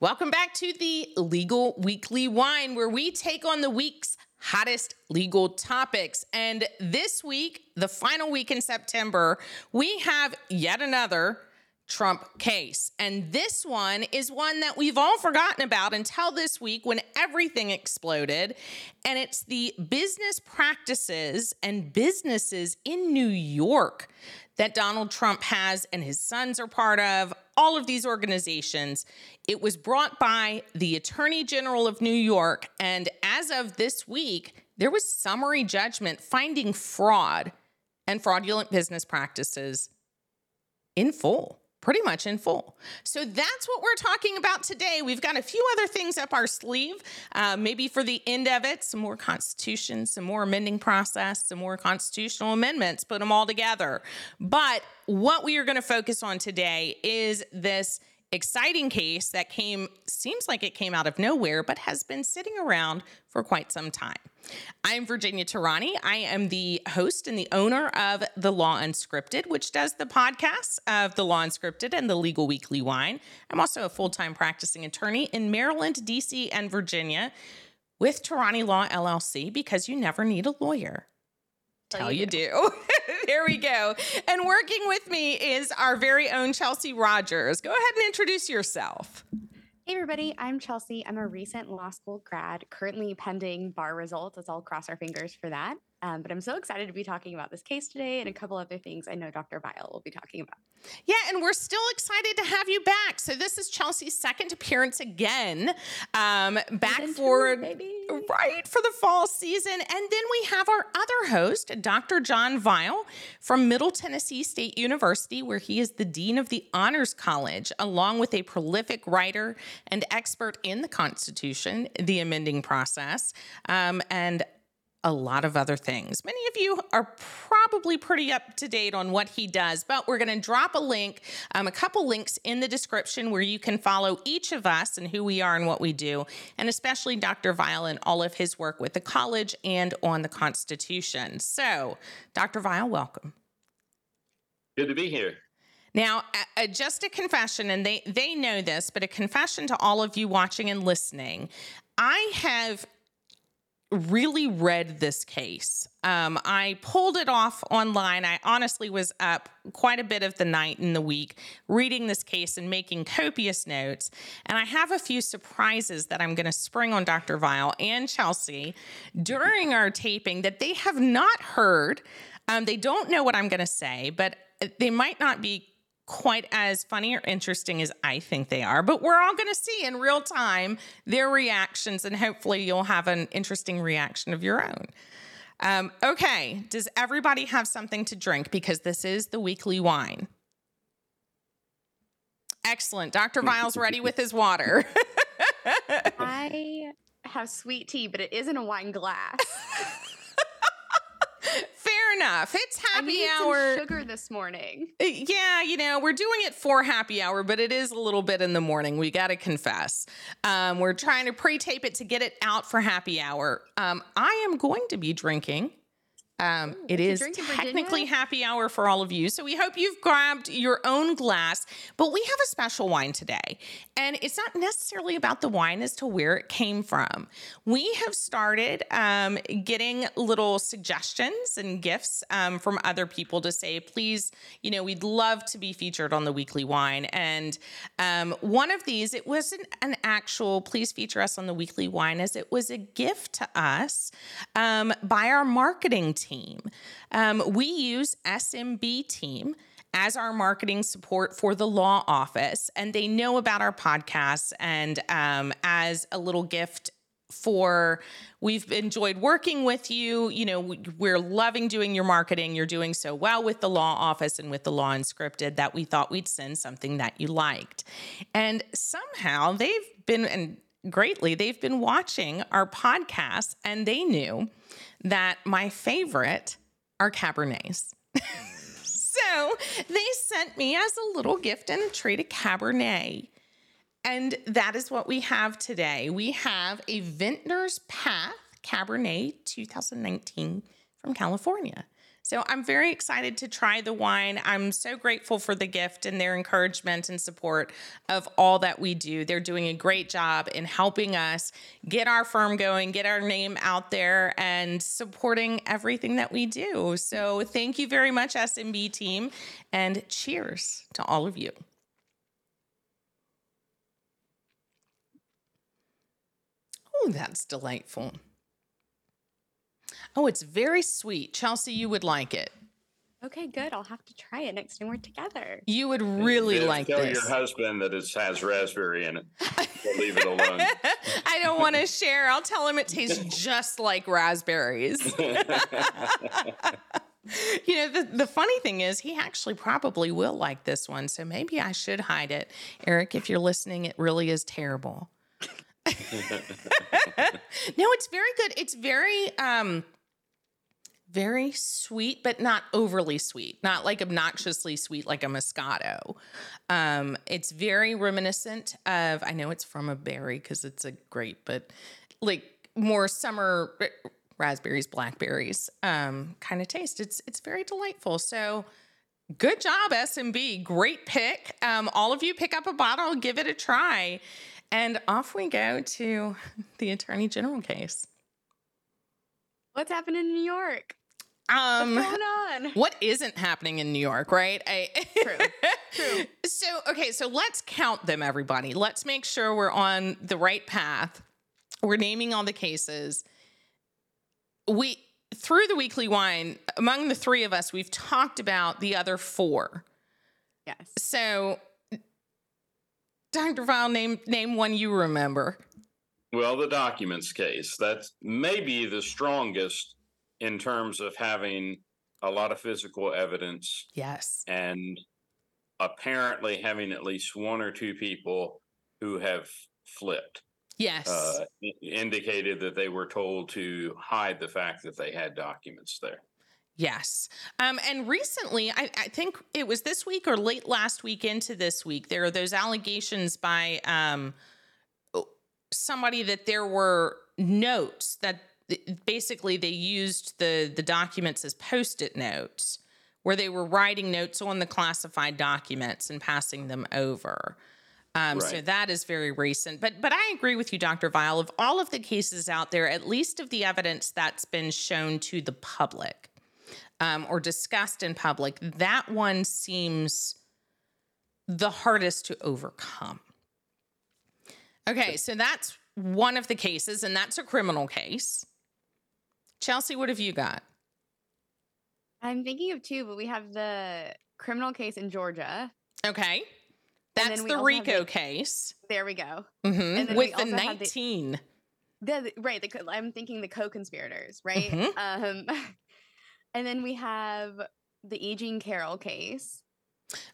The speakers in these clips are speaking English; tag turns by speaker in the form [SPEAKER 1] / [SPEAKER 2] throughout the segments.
[SPEAKER 1] Welcome back to the Legal Weekly Wine, where we take on the week's hottest legal topics. And this week, the final week in September, we have yet another Trump case. And this one is one that we've all forgotten about until this week when everything exploded. And it's the business practices and businesses in New York that Donald Trump has and his sons are part of, all of these organizations. It was brought by the Attorney General of New York. And as of this week, there was summary judgment finding fraud and fraudulent business practices in full pretty much in full. So that's what we're talking about today. We've got a few other things up our sleeve, uh, maybe for the end of it, some more constitution, some more amending process, some more constitutional amendments, put them all together. But what we are going to focus on today is this exciting case that came, seems like it came out of nowhere, but has been sitting around for quite some time. I'm Virginia Tehrani. I am the host and the owner of The Law Unscripted, which does the podcast of The Law Unscripted and the Legal Weekly Wine. I'm also a full time practicing attorney in Maryland, DC, and Virginia with Tehrani Law LLC because you never need a lawyer. Tell you, you do. there we go. And working with me is our very own Chelsey Rogers. Go ahead and introduce yourself.
[SPEAKER 2] Hey, everybody, I'm Chelsey. I'm a recent law school grad, currently pending bar results. Let's all cross our fingers for that. Um, but I'm so excited to be talking about this case today and a couple other things I know Dr. Vile will be talking about.
[SPEAKER 1] Yeah, and we're still excited to have you back. So this is Chelsey's second appearance again, um, back season for two, right for the fall season, and then we have our other host, Dr. John Vile from Middle Tennessee State University, where he is the dean of the Honors College, along with a prolific writer and expert in the Constitution, the amending process, um, and a lot of other things. Many of you are probably pretty up to date on what he does, but we're going to drop a link, um, a couple links in the description where you can follow each of us and who we are and what we do, and especially Dr. Vile and all of his work with the college and on the Constitution. So, Dr. Vile, welcome.
[SPEAKER 3] Good to be here.
[SPEAKER 1] Now, uh, just a confession, and they they know this, but a confession to all of you watching and listening. I have really read this case. Um, I pulled it off online. I honestly was up quite a bit of the night and the week reading this case and making copious notes. And I have a few surprises that I'm going to spring on Dr. Vile and Chelsey during our taping that they have not heard. Um, they don't know what I'm going to say, but they might not be quite as funny or interesting as I think they are, but we're all going to see in real time their reactions, and hopefully, you'll have an interesting reaction of your own. Um, okay, does everybody have something to drink? Because this is the weekly wine. Excellent. Dr. Vile's ready with his water.
[SPEAKER 2] I have sweet tea, but it isn't a wine glass.
[SPEAKER 1] enough. It's happy hour.
[SPEAKER 2] sugar this morning.
[SPEAKER 1] Uh, yeah, you know, we're doing it for happy hour, but it is a little bit in the morning. We got to confess. Um, we're trying to pre tape it to get it out for happy hour. Um, I am going to be drinking um, Ooh, it is technically happy hour for all of you. So we hope you've grabbed your own glass, but we have a special wine today. And it's not necessarily about the wine as to where it came from. We have started um, getting little suggestions and gifts um, from other people to say, please, you know, we'd love to be featured on the weekly wine. And um, one of these, it wasn't an actual, please feature us on the weekly wine, as it was a gift to us um, by our marketing team team. Um, we use SMB team as our marketing support for the law office, and they know about our podcasts. And um, as a little gift for we've enjoyed working with you you know we're loving doing your marketing you're doing so well with the law office and with the law unscripted that we thought we'd send something that you liked and somehow they've been and greatly they've been watching our podcast and they knew that my favorite are Cabernets. so they sent me as a little gift and a treat a Cabernet. And that is what we have today. We have a Vintner's Path Cabernet 2019 from California. So I'm very excited to try the wine. I'm so grateful for the gift and their encouragement and support of all that we do. They're doing a great job in helping us get our firm going, get our name out there, and supporting everything that we do. So thank you very much, SMB team, and cheers to all of you. Oh, that's delightful. Oh, it's very sweet. Chelsey, you would like it.
[SPEAKER 2] Okay, good. I'll have to try it next time we're together.
[SPEAKER 1] You would really
[SPEAKER 3] Viv,
[SPEAKER 1] like
[SPEAKER 3] tell
[SPEAKER 1] this.
[SPEAKER 3] your husband that it has raspberry in it. Leave it alone.
[SPEAKER 1] I don't want to share. I'll tell him it tastes just like raspberries. you know, the, the funny thing is, he actually probably will like this one. So maybe I should hide it. Eric, if you're listening, it really is terrible. no, it's very good. It's very um very sweet, but not overly sweet, not like obnoxiously sweet like a Moscato. Um, it's very reminiscent of, I know it's from a berry because it's a grape, but like more summer raspberries, blackberries um, kind of taste. It's it's very delightful. So good job, SMB. Great pick. Um, all of you pick up a bottle, give it a try. And off we go to the Attorney General case.
[SPEAKER 2] What's happening in New York?
[SPEAKER 1] Um,
[SPEAKER 2] What's going on?
[SPEAKER 1] what isn't happening in New York, right? I,
[SPEAKER 2] True. True.
[SPEAKER 1] So, okay, so let's count them, everybody. Let's make sure we're on the right path. We're naming all the cases. We through the weekly wine, among the three of us, we've talked about the other four.
[SPEAKER 2] Yes.
[SPEAKER 1] So, Dr. Vile, name name one you remember.
[SPEAKER 3] Well, the documents case, that's maybe the strongest in terms of having a lot of physical evidence
[SPEAKER 1] Yes.
[SPEAKER 3] and apparently having at least one or two people who have flipped,
[SPEAKER 1] Yes.
[SPEAKER 3] uh, indicated that they were told to hide the fact that they had documents there.
[SPEAKER 1] Yes. Um, and recently, I, I think it was this week or late last week into this week, there are those allegations by um, somebody that there were notes that basically they used the, the documents as post it notes where they were writing notes on the classified documents and passing them over. Um, So that is very recent. But but I agree with you, Dr. Vile. Of all of the cases out there, at least of the evidence that's been shown to the public um, or discussed in public, that one seems the hardest to overcome. Okay, so that's one of the cases, and that's a criminal case. Chelsey, what have you got?
[SPEAKER 2] I'm thinking of two, but we have the criminal case in Georgia.
[SPEAKER 1] Okay. That's the RICO
[SPEAKER 2] the-
[SPEAKER 1] case
[SPEAKER 2] There we go.
[SPEAKER 1] Mhm,
[SPEAKER 2] and then we
[SPEAKER 1] with the
[SPEAKER 2] the-
[SPEAKER 1] 19.
[SPEAKER 2] The, the- right. The, I'm thinking the co-conspirators, right?
[SPEAKER 1] Mhm.
[SPEAKER 2] Um, and then we have the E. Jean Carroll case.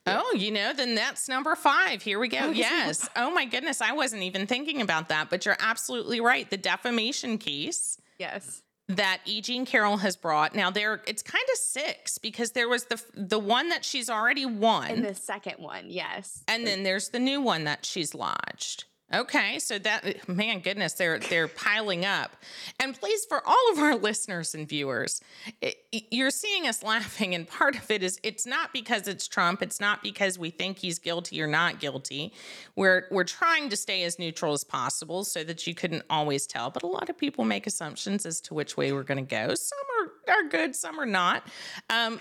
[SPEAKER 1] Oh, you know, then that's number five. Here we go. Yes. Oh, my goodness. I wasn't even thinking about that, but you're absolutely right. The defamation case
[SPEAKER 2] Yes.
[SPEAKER 1] That E. Jean Carroll has brought. Now, there it's kind of six because there was the the one that she's already won.
[SPEAKER 2] And the second one, yes.
[SPEAKER 1] And then there's the new one that she's lodged. Okay, so that man, goodness, they're they're piling up. And please, for all of our listeners and viewers, it, you're seeing us laughing, and part of it is it's not because it's Trump. It's not because we think he's guilty or not guilty. We're we're trying to stay as neutral as possible so that you couldn't always tell. But a lot of people make assumptions as to which way we're going to go. Some are are good, some are not. Um,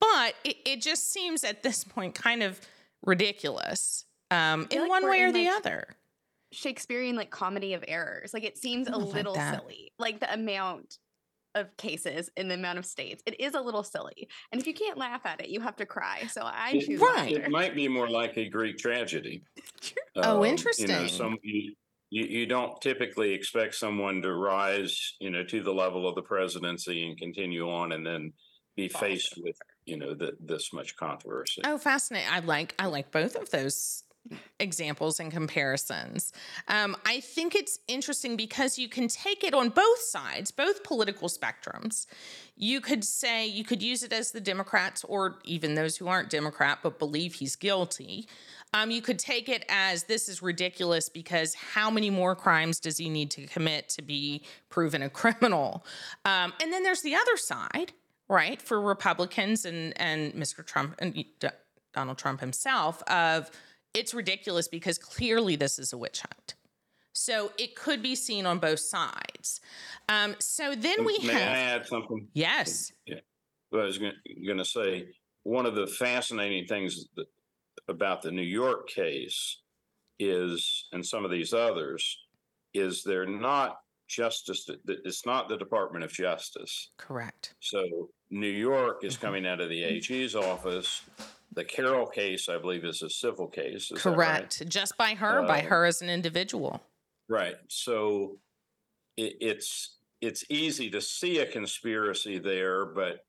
[SPEAKER 1] but it, it just seems at this point kind of ridiculous um, in
[SPEAKER 2] like
[SPEAKER 1] one way or the other.
[SPEAKER 2] Shakespearean like comedy of errors. Like it seems a
[SPEAKER 1] don't like
[SPEAKER 2] little silly. Like the amount of cases in the amount of states. It is a little silly. And if you can't laugh at it, you have to cry. So I
[SPEAKER 3] It-
[SPEAKER 2] choose
[SPEAKER 1] Right.
[SPEAKER 3] It might be more like a Greek tragedy.
[SPEAKER 1] Oh,
[SPEAKER 3] Um, You
[SPEAKER 1] interesting.
[SPEAKER 3] know, some you, you you don't typically expect someone to rise, you know, to the level of the presidency and continue on, and then be faced with, you know, the, this much controversy.
[SPEAKER 1] Oh, fascinating! I like I like both of those examples and comparisons. Um, I think it's interesting because you can take it on both sides, both political spectrums. You could say you could use it as the Democrats or even those who aren't Democrat but believe he's guilty. Um, you could take it as this is ridiculous because how many more crimes does he need to commit to be proven a criminal? Um, and then there's the other side, right, for Republicans and and Mr. Trump and Donald Trump himself of it's ridiculous because clearly this is a witch hunt. So it could be seen on both sides. Um, so then we
[SPEAKER 3] May
[SPEAKER 1] have
[SPEAKER 3] I add something?
[SPEAKER 1] yes,
[SPEAKER 3] Well, I was going to say one of the fascinating things that, about the New York case is, and some of these others, is they're not justice. It's not the Department of Justice.
[SPEAKER 1] correct.
[SPEAKER 3] So New York is
[SPEAKER 1] Mm-hmm.
[SPEAKER 3] coming out of the AG's office. The Carroll case, I believe, is a civil case. Is that right?
[SPEAKER 1] Correct. Just by her, by
[SPEAKER 3] Uh,
[SPEAKER 1] her as an individual.
[SPEAKER 3] Right. So it, it's it's easy to see a conspiracy there, but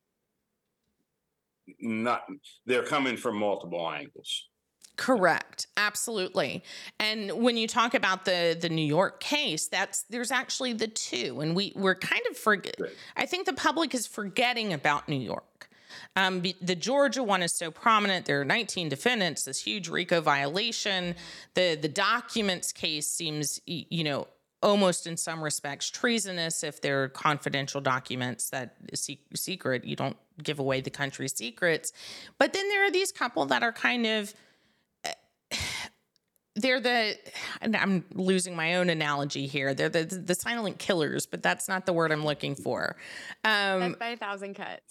[SPEAKER 3] not they're coming from multiple angles.
[SPEAKER 1] Correct. Absolutely. And when you talk about the the New York case, that's there's actually the two, and we we're kind of forget. I think the public is forgetting about New York. Um, the Georgia one is so prominent. There are 19 defendants. This huge RICO violation. The the documents case seems, you know, almost in some respects treasonous if they're confidential documents that secret. You don't give away the country's secrets. But then there are these couple that are kind of they're the and I'm losing my own analogy here. They're the the silent killers, but that's not the word I'm looking for. Um
[SPEAKER 2] Death by a thousand cuts.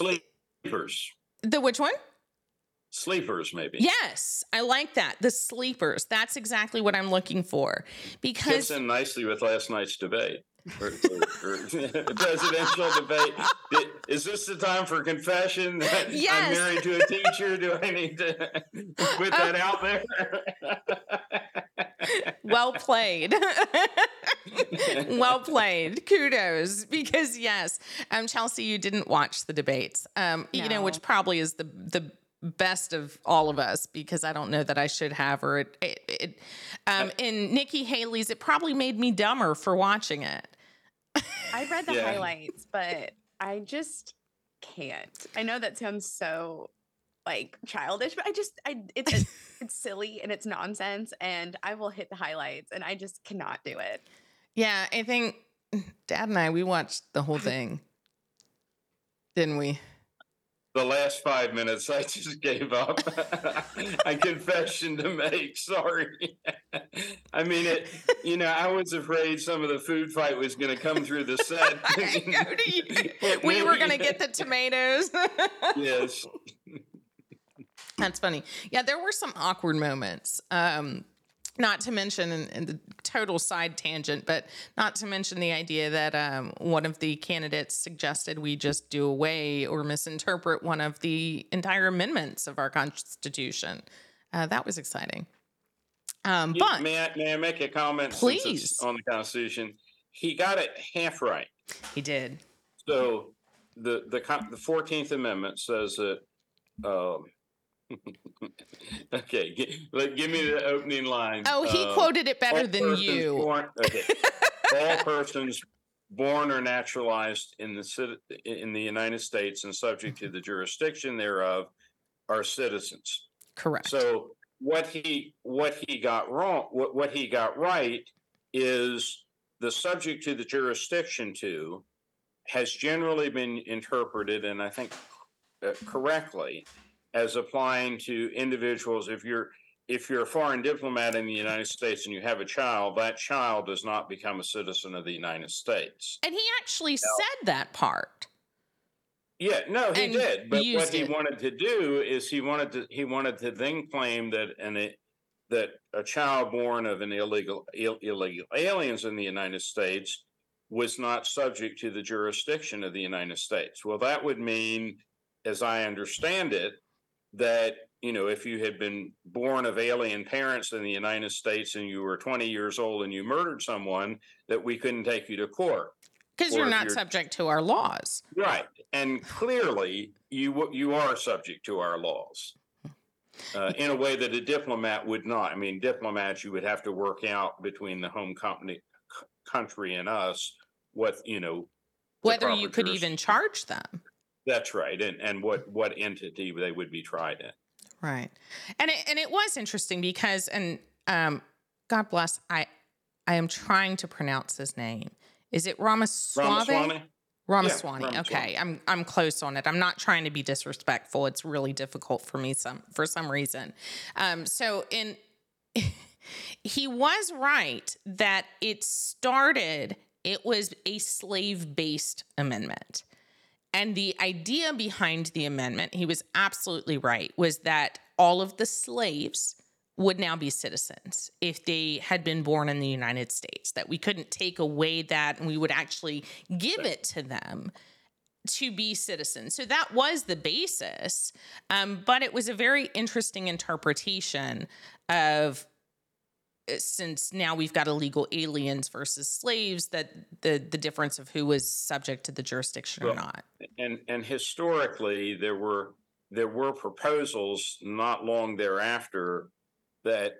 [SPEAKER 3] Sleepers,
[SPEAKER 1] the which one?
[SPEAKER 3] sleepers, maybe.
[SPEAKER 1] Yes, I like that. The sleepers. That's exactly what I'm looking for. Because fits
[SPEAKER 3] in nicely with last night's debate. Or, or- or presidential debate. Did- Is this the time for confession? that I'm married to a teacher. Do I need to put that out there?
[SPEAKER 1] well played. well played. Kudos. Because yes, um, Chelsey, you didn't watch the debates. Um, you know, which probably is the the best of all of us because I don't know that I should have or it, it, it um in Nikki Haley's it probably made me dumber for watching it.
[SPEAKER 2] I read the
[SPEAKER 3] Yeah.
[SPEAKER 2] highlights, but I just can't. I know that sounds so like childish, but I just I it's it's, it's silly and it's nonsense and I will hit the highlights and I just cannot do it.
[SPEAKER 1] Yeah, I think Dad and I we watched the whole thing. Didn't we?
[SPEAKER 3] The last five minutes, I just gave up. I confession to make. Sorry. I mean, it. You know, I was afraid some of the food fight was going to come through the set.
[SPEAKER 1] I know, do you-
[SPEAKER 3] But
[SPEAKER 1] we were gonna get the tomatoes.
[SPEAKER 3] yes.
[SPEAKER 1] That's funny. Yeah, there were some awkward moments. Um, not to mention, the total side tangent, but not to mention the idea that um, one of the candidates suggested we just do away or misinterpret one of the entire amendments of our Constitution. Uh, that was exciting. Um, but
[SPEAKER 3] may I may I make a comment?
[SPEAKER 1] Please.
[SPEAKER 3] on the Constitution, he got it half right.
[SPEAKER 1] he did.
[SPEAKER 3] So the the the Fourteenth Amendment says that. Um, okay, gi- like, give me the opening line.
[SPEAKER 1] Oh, he
[SPEAKER 3] Uh,
[SPEAKER 1] quoted it better than you.
[SPEAKER 3] born- okay. all persons born or naturalized in the in the United States and subject to the jurisdiction thereof are citizens.
[SPEAKER 1] Correct.
[SPEAKER 3] So what he what he got wrong, what what he got right is the subject to the jurisdiction to has generally been interpreted, and I think uh, correctly, as applying to individuals. If you're if you're a foreign diplomat in the United States and you have a child, that child does not become a citizen of the United States.
[SPEAKER 1] and he actually said that part.
[SPEAKER 3] Yeah, no, he
[SPEAKER 1] And
[SPEAKER 3] did. But what he
[SPEAKER 1] it.
[SPEAKER 3] wanted to do is he wanted to he wanted to then claim that an that a child born of an illegal Ill, illegal aliens in the United States was not subject to the jurisdiction of the United States. Well, that would mean, as I understand it, that you know if you had been born of alien parents in the United States and you were 20 years old and you murdered someone, that we couldn't take you to court.
[SPEAKER 1] Because you're not
[SPEAKER 3] you're-
[SPEAKER 1] subject to our laws.
[SPEAKER 3] Right, and clearly you you are subject to our laws uh, in a way that a diplomat would not. I mean, diplomats you would have to work out between the home company, c- country, and us what you know.
[SPEAKER 1] Whether you could even charge them.
[SPEAKER 3] That's right, and and what what entity they would be tried in.
[SPEAKER 1] Right. And it, and it was interesting because and um God bless I I am trying to pronounce his name. Is it Ramaswamy?
[SPEAKER 3] Ramaswamy.
[SPEAKER 1] Ramaswamy.
[SPEAKER 3] Ramaswamy.
[SPEAKER 1] Okay, I'm I'm close on it. I'm not trying to be disrespectful. It's really difficult for me some for some reason. Um, so in he was right that it started. It was a slave based amendment. And the idea behind the amendment, he was absolutely right, was that all of the slaves would now be citizens if they had been born in the United States, that we couldn't take away that and we would actually give it to them to be citizens. So that was the basis. Um, but it was a very interesting interpretation of Uh, since now we've got illegal aliens versus slaves that the the difference of who was subject to the jurisdiction or not.
[SPEAKER 3] And and historically, there were there were proposals not long thereafter that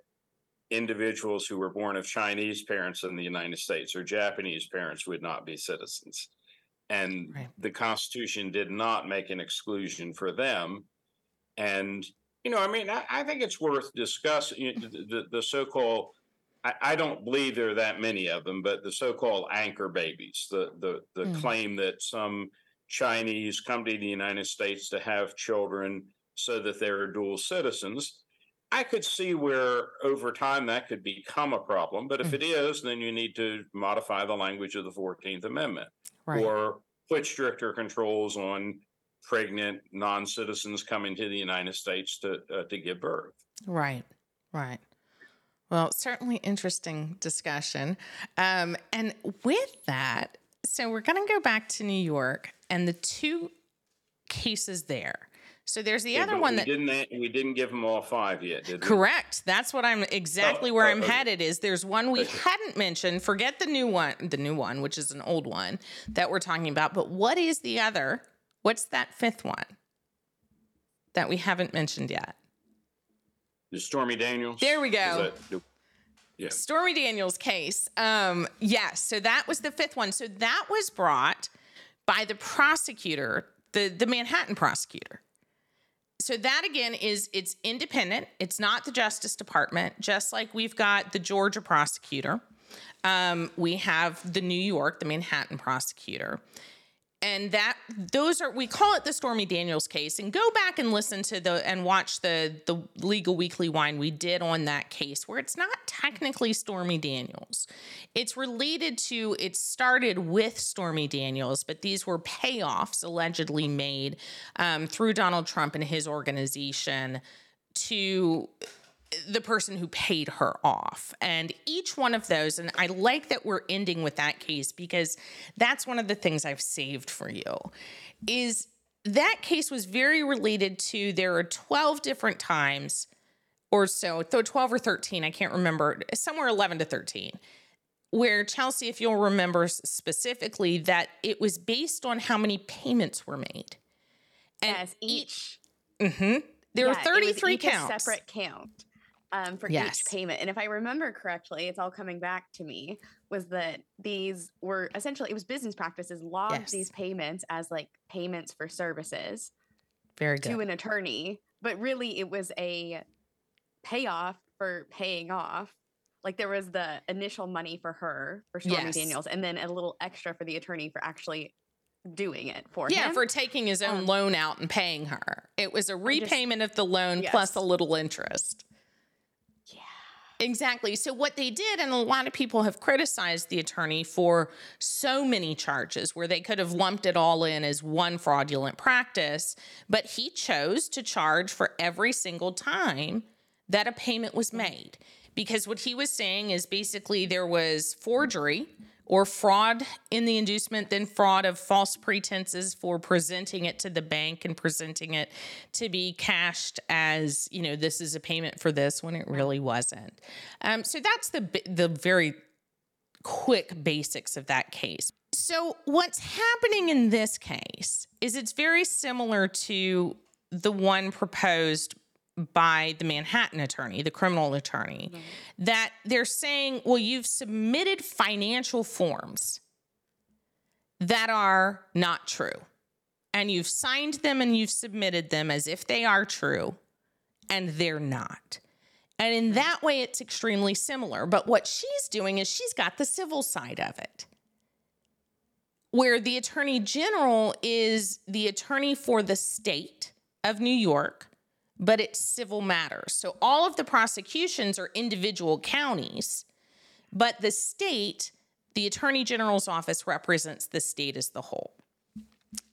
[SPEAKER 3] individuals who were born of Chinese parents in the United States or Japanese parents would not be citizens. And
[SPEAKER 1] Right.
[SPEAKER 3] the Constitution did not make an exclusion for them. And you know, I mean, I, I think it's worth discussing you know, the, the, the so-called. I, I don't believe there are that many of them, but the so-called anchor babies, the the the
[SPEAKER 1] Mm.
[SPEAKER 3] claim that some Chinese come to the United States to have children so that they're dual citizens. I could see where over time that could become a problem, but if
[SPEAKER 1] Mm.
[SPEAKER 3] it is, then you need to modify the language of the 14th Amendment
[SPEAKER 1] Right.
[SPEAKER 3] or put stricter controls on pregnant non-citizens coming to the United States to uh, to give birth.
[SPEAKER 1] Right, right. Well, certainly interesting discussion. Um, and with that, so we're going to go back to New York and the two cases there. So there's the
[SPEAKER 3] Yeah,
[SPEAKER 1] other one
[SPEAKER 3] we
[SPEAKER 1] that
[SPEAKER 3] didn't we didn't give them all five yet, did we?
[SPEAKER 1] correct. That's what I'm exactly
[SPEAKER 3] Oh,
[SPEAKER 1] where
[SPEAKER 3] oh,
[SPEAKER 1] I'm
[SPEAKER 3] okay.
[SPEAKER 1] headed. Is there's one we
[SPEAKER 3] Okay.
[SPEAKER 1] hadn't mentioned. Forget the new one, the new one, which is an old one that we're talking about. But what is the other? What's that fifth one that we haven't mentioned yet?
[SPEAKER 3] The Stormy Daniels.
[SPEAKER 1] There we go.
[SPEAKER 3] yeah.
[SPEAKER 1] Stormy Daniels case. Um, yes, so that was the fifth one. So that was brought by the prosecutor, the the Manhattan prosecutor. So that again is it's independent. It's not the Justice Department. Just like we've got the Georgia prosecutor, um, we have the New York, the Manhattan prosecutor and that those are we call it the Stormy Daniels case and go back and listen to the and watch the the legal weekly wine we did on that case where it's not technically Stormy Daniels. It's related to it started with Stormy Daniels, but these were payoffs allegedly made um, through Donald Trump and his organization to the person who paid her off. And each one of those, and I like that we're ending with that case because that's one of the things I've saved for you, is that case was very related to there are 12 different times or so, though 12 or 13, I can't remember, somewhere 11 to 13. Where Chelsey, if you'll remember specifically, that it was based on how many payments were made. And
[SPEAKER 2] yes, each
[SPEAKER 1] hmm there were
[SPEAKER 2] yeah, was
[SPEAKER 1] 33
[SPEAKER 2] each a
[SPEAKER 1] counts.
[SPEAKER 2] separate count um, for
[SPEAKER 1] Yes.
[SPEAKER 2] each payment. And if I remember correctly, it's all coming back to me. Was that these were essentially it was business practices logged
[SPEAKER 1] Yes.
[SPEAKER 2] these payments as like payments for services
[SPEAKER 1] Very good.
[SPEAKER 2] to an attorney, but really it was a payoff for paying off. Like there was the initial money for her for Stormy
[SPEAKER 1] Yes.
[SPEAKER 2] Daniels, and then a little extra for the attorney for actually doing it for
[SPEAKER 1] Yeah,
[SPEAKER 2] him.
[SPEAKER 1] for taking his own
[SPEAKER 2] Um,
[SPEAKER 1] loan out and paying her. It was a repayment of the loan plus a little interest. Exactly. So what they did, and a lot of people have criticized the attorney for so many charges where they could have lumped it all in as one fraudulent practice, but he chose to charge for every single time that a payment was made. Because what he was saying is basically there was forgery or fraud in the inducement, then fraud of false pretenses for presenting it to the bank and presenting it to be cashed as, you know, this is a payment for this when it really wasn't. Um, so that's the the very quick basics of that case. So what's happening in this case is it's very similar to the one proposed by the Manhattan attorney, the criminal attorney, that they're saying, well, you've submitted financial forms that are not true. And you've signed them and you've submitted them as if they are true, and they're not. And in that way, it's extremely similar. But what she's doing is she's got the civil side of it. where the attorney general is the attorney for the state of New York, but it's civil matters. So all of the prosecutions are individual counties, but the state, the attorney general's office represents the state as the whole.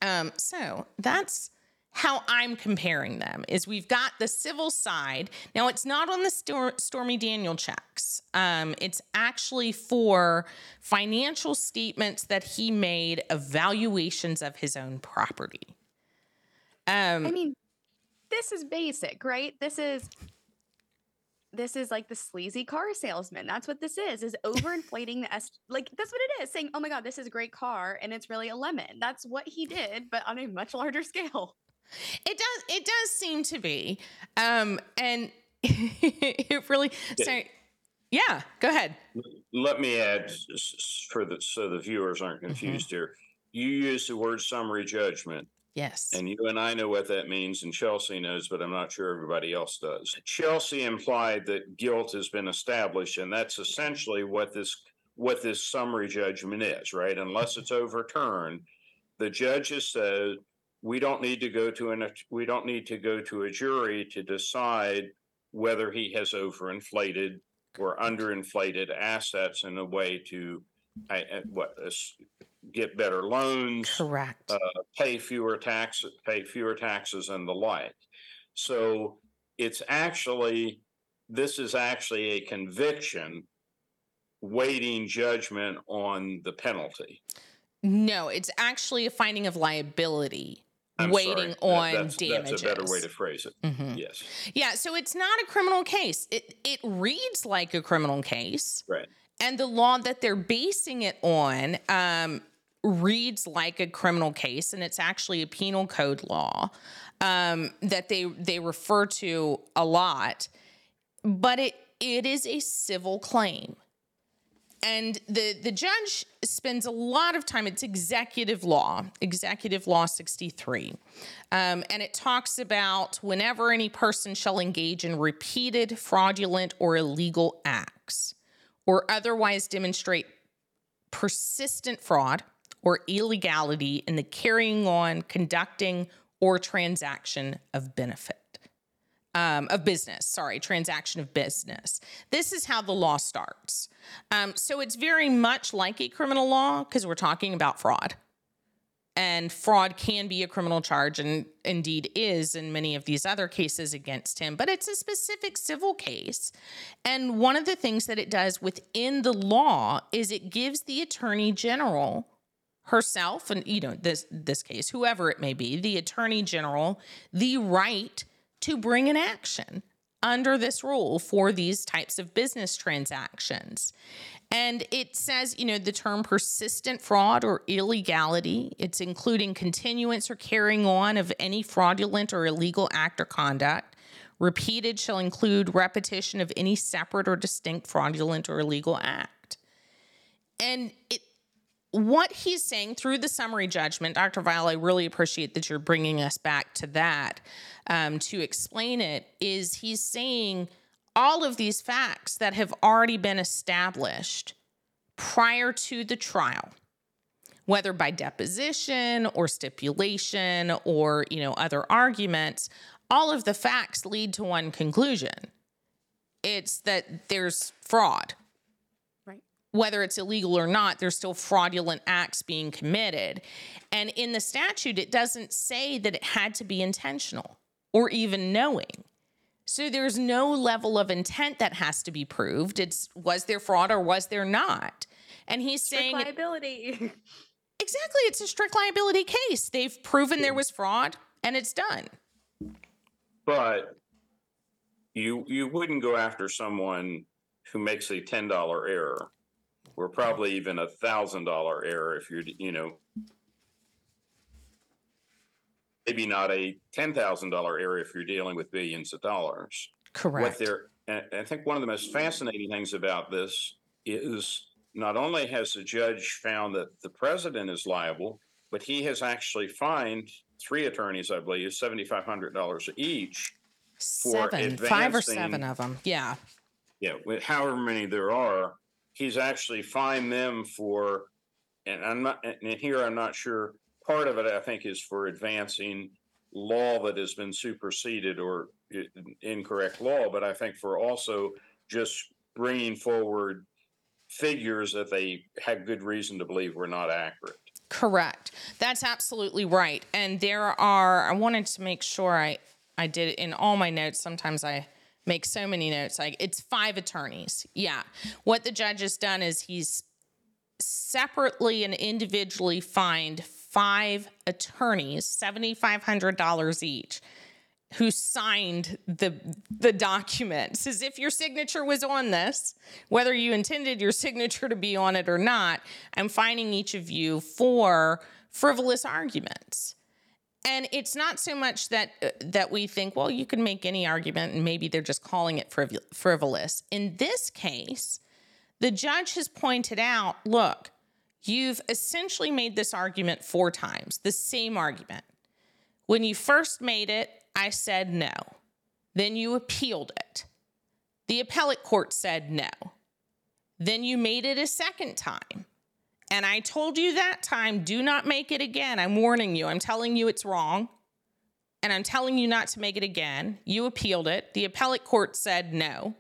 [SPEAKER 1] Um, so that's how I'm comparing them is we've got the civil side. Now it's not on the Stor- Stormy Daniel checks. Um, it's actually for financial statements that he made evaluations of his own property.
[SPEAKER 2] Um, I mean, this is basic, right? This is this is like the sleazy car salesman. That's what this is, is overinflating the S like that's what it is, saying, Oh my god, this is a great car, and it's really a lemon. That's what he did, but on a much larger scale.
[SPEAKER 1] It does it does seem to be. Um and it really so yeah, go ahead.
[SPEAKER 3] Let me add for the so the viewers aren't mm-hmm. confused mm-hmm. here. You use the word summary judgment.
[SPEAKER 1] Yes.
[SPEAKER 3] And you and I know what that means, and Chelsey knows, but I'm not sure everybody else does. Chelsey implied that guilt has been established, and that's essentially what this what this summary judgment is, right? Unless it's overturned, the judge has said we don't need to go to an we don't need to go to a jury to decide whether he has overinflated or underinflated assets in a way to uh, what uh, get better loans,
[SPEAKER 1] correct,
[SPEAKER 3] uh, pay fewer taxes, pay fewer taxes, and the like. So it's actually this is actually a conviction waiting judgment on the penalty.
[SPEAKER 1] No, it's actually a finding of liability I'm waiting sorry. on
[SPEAKER 3] that's,
[SPEAKER 1] damages.
[SPEAKER 3] That's a better way to phrase it. Mm-hmm. Yes.
[SPEAKER 1] Yeah. So it's not a criminal case. It it reads like a criminal case.
[SPEAKER 3] Right.
[SPEAKER 1] And the law that they're basing it on um, reads like a criminal case, and it's actually a penal code law um, that they they refer to a lot. But it it is a civil claim and the the judge spends a lot of time it's executive law executive law 63 um, and it talks about whenever any person shall engage in repeated fraudulent or illegal acts or otherwise demonstrate persistent fraud or illegality in the carrying on conducting or transaction of benefit um, of business, sorry, transaction of business. This is how the law starts. Um, so it's very much like a criminal law because we're talking about fraud. And fraud can be a criminal charge and indeed is in many of these other cases against him, but it's a specific civil case. And one of the things that it does within the law is it gives the attorney general herself and you know this this case whoever it may be the attorney general the right to bring an action under this rule for these types of business transactions. And it says, you know, the term persistent fraud or illegality, it's including continuance or carrying on of any fraudulent or illegal act or conduct. Repeated shall include repetition of any separate or distinct fraudulent or illegal act. And it what he's saying through the summary judgment, Dr. Vile, I really appreciate that you're bringing us back to that um, to explain it, is he's saying all of these facts that have already been established prior to the trial whether by deposition or stipulation or you know other arguments all of the facts lead to one conclusion it's that there's fraud whether it's illegal or not, there's still fraudulent acts being committed. And in the statute, it doesn't say that it had to be intentional or even knowing. So there's no level of intent that has to be proved. It's was there fraud or was there not? And he's
[SPEAKER 2] strict
[SPEAKER 1] saying
[SPEAKER 2] liability.
[SPEAKER 1] exactly, it's a strict liability case. They've proven there was fraud and it's done.
[SPEAKER 3] But you you wouldn't go after someone who makes a $10 error we're probably even a thousand dollar error if you're, you know, maybe not a ten thousand dollar error if you're dealing with billions of dollars.
[SPEAKER 1] Correct.
[SPEAKER 3] What they're, I think one of the most fascinating things about this is not only has the judge found that the president is liable, but he has actually fined three attorneys, I believe, seventy five hundred dollars each.
[SPEAKER 1] For Seven, five or seven of them. Yeah.
[SPEAKER 3] Yeah, however many there are, he's actually fined them for and I'm not, and here I'm not sure. Part of it, I think, is for advancing law that has been superseded or incorrect law, but I think for also just bringing forward figures that they had good reason to believe were not accurate.
[SPEAKER 1] Correct. That's absolutely right. And there are, I wanted to make sure I, I did in all my notes. Sometimes I make so many notes. Like it's five attorneys. Yeah. What the judge has done is he's separately and individually fined five attorneys $7,500 each who signed the the documents as if your signature was on this whether you intended your signature to be on it or not i'm fining each of you for frivolous arguments and it's not so much that uh, that we think well you can make any argument and maybe they're just calling it frivol- frivolous in this case the judge has pointed out look you've essentially made this argument four times the same argument when you first made it I said no. Then you appealed it. The appellate court said no. Then you made it a second time. And I told you that time, do not make it again. I'm warning you. I'm telling you it's wrong. And I'm telling you not to make it again. You appealed it. The appellate court said no.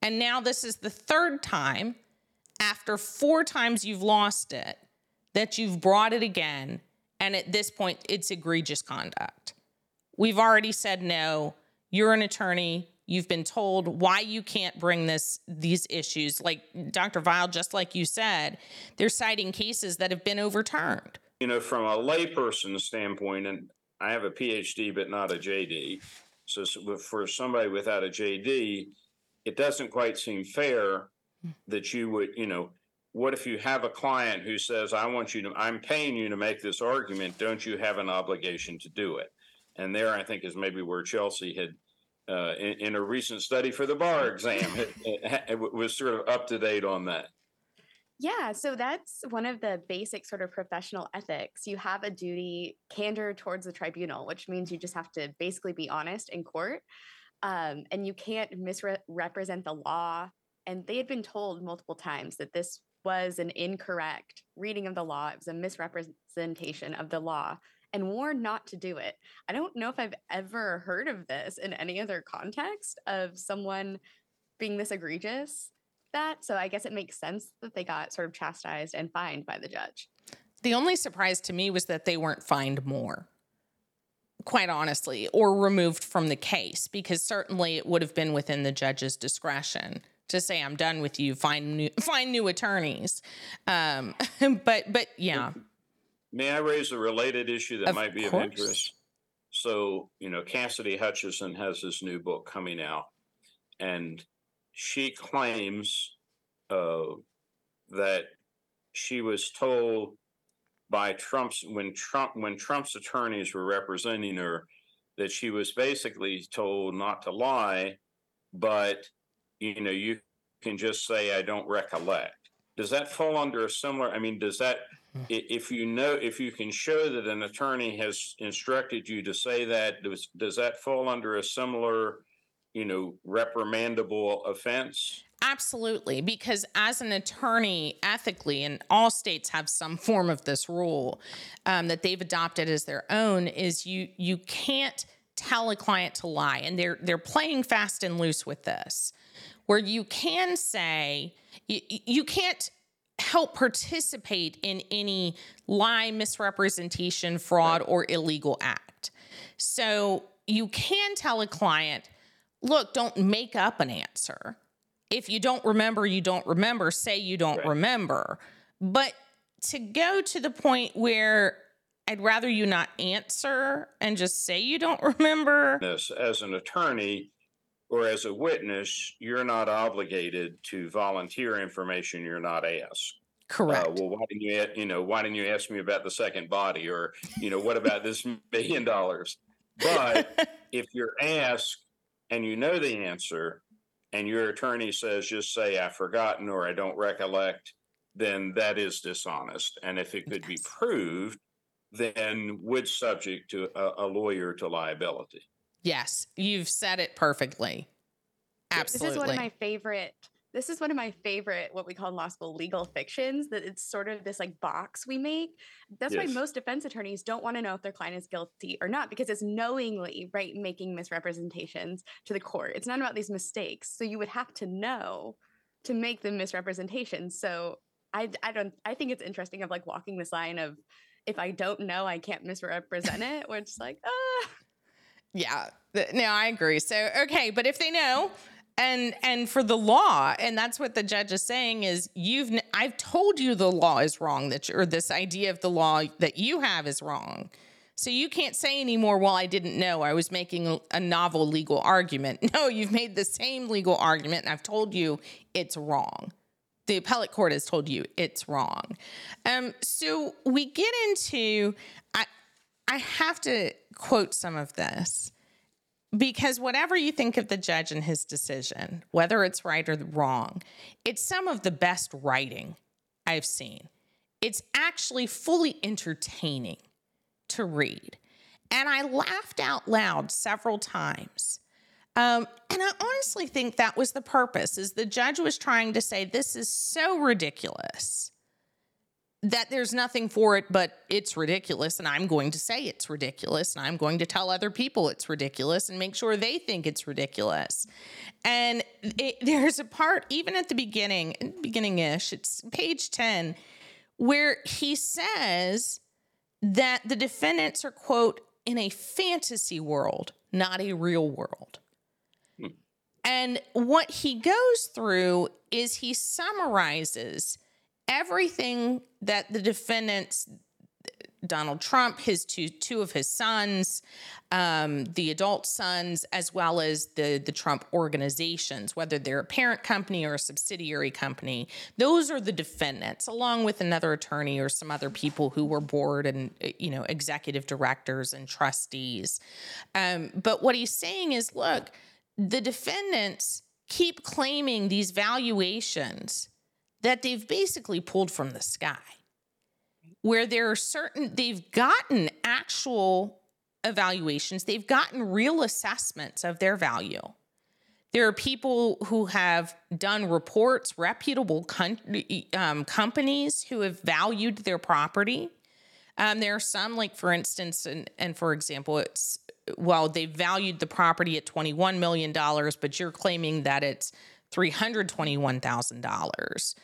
[SPEAKER 1] And now this is the third time, after four times you've lost it, that you've brought it again. And at this point, it's egregious conduct. We've already said no. You're an attorney. You've been told why you can't bring this these issues. Like Dr. Vile, just like you said, they're citing cases that have been overturned.
[SPEAKER 3] You know, from a layperson's standpoint, and I have a PhD but not a JD. So for somebody without a JD, it doesn't quite seem fair that you would, you know, what if you have a client who says, I want you to, I'm paying you to make this argument. Don't you have an obligation to do it? And there, I think, is maybe where Chelsey had, uh, in, in, a recent study for the bar exam, it, it was sort of up to date on that.
[SPEAKER 2] Yeah, so that's one of the basic sort of professional ethics. You have a duty candor towards the tribunal, which means you just have to basically be honest in court. Um, and you can't misrepresent the law. And they had been told multiple times that this was an incorrect reading of the law, it was a misrepresentation of the law and warned not to do it. I don't know if I've ever heard of this in any other context of someone being this egregious. That so I guess it makes sense that they got sort of chastised and fined by the judge.
[SPEAKER 1] The only surprise to me was that they weren't fined more quite honestly, or removed from the case, because certainly it would have been within the judge's discretion to say, "I'm done with you. Find new, find new attorneys." Um, but but yeah,
[SPEAKER 3] May I raise a related issue that of might be course. of interest? So, you know, Cassidy Hutchinson has this new book coming out, and she claims uh, that she was told by Trump's when Trump when Trump's attorneys were representing her that she was basically told not to lie, but you know you can just say I don't recollect. Does that fall under a similar? I mean, does that if you know if you can show that an attorney has instructed you to say that does, does that fall under a similar you know reprimandable offense
[SPEAKER 1] absolutely because as an attorney ethically and all states have some form of this rule um, that they've adopted as their own is you you can't tell a client to lie and they're they're playing fast and loose with this where you can say you, you can't help participate in any lie, misrepresentation, fraud, or illegal act. So you can tell a client, look, don't make up an answer. If you don't remember, you don't remember, say you don't right. remember. But to go to the point where I'd rather you not answer and just say you don't remember.
[SPEAKER 3] As, as an attorney, or as a witness, you're not obligated to volunteer information you're not asked.
[SPEAKER 1] Correct. Uh,
[SPEAKER 3] well, why didn't you, you know, why didn't you ask me about the second body, or you know, what about this million dollars? But if you're asked and you know the answer, and your attorney says, just say I've forgotten or I don't recollect, then that is dishonest. And if it could be proved, then would subject to a, a lawyer to liability.
[SPEAKER 1] Yes, you've said it perfectly. Absolutely.
[SPEAKER 2] This is one of my favorite this is one of my favorite what we call in law school legal fictions that it's sort of this like box we make that's yes. why most defense attorneys don't want to know if their client is guilty or not because it's knowingly right making misrepresentations to the court it's not about these mistakes so you would have to know to make the misrepresentations so i i don't i think it's interesting of like walking this line of if i don't know i can't misrepresent it where it's like ah
[SPEAKER 1] yeah no i agree. So okay but if they know and and for the law and that's what the judge is saying is you've i've told you the law is wrong that or this idea of the law that you have is wrong. So you can't say anymore well i didn't know. I was making a novel legal argument. No you've made the same legal argument and i've told you it's wrong. The appellate court has told you it's wrong. Um, so we get into i i have to quote some of this because whatever you think of the judge and his decision, whether it's right or wrong, it's some of the best writing I've seen. It's actually fully entertaining to read. And I laughed out loud several times. Um, and I honestly think that was the purpose is the judge was trying to say this is so ridiculous that there's nothing for it but it's ridiculous and i'm going to say it's ridiculous and i'm going to tell other people it's ridiculous and make sure they think it's ridiculous and it, there's a part even at the beginning beginning-ish it's page 10 where he says that the defendants are quote in a fantasy world not a real world hmm. and what he goes through is he summarizes everything that the defendants Donald Trump, his two two of his sons, um, the adult sons, as well as the the Trump organizations, whether they're a parent company or a subsidiary company, those are the defendants, along with another attorney or some other people who were board and you know executive directors and trustees. Um, but what he's saying is, look, the defendants keep claiming these valuations that they've basically pulled from the sky, where there are certain, they've gotten actual evaluations, they've gotten real assessments of their value. There are people who have done reports, reputable um, companies who have valued their property. Um, there are some, like for instance, and, and for example, it's well, they valued the property at $21 million, but you're claiming that it's $321,000.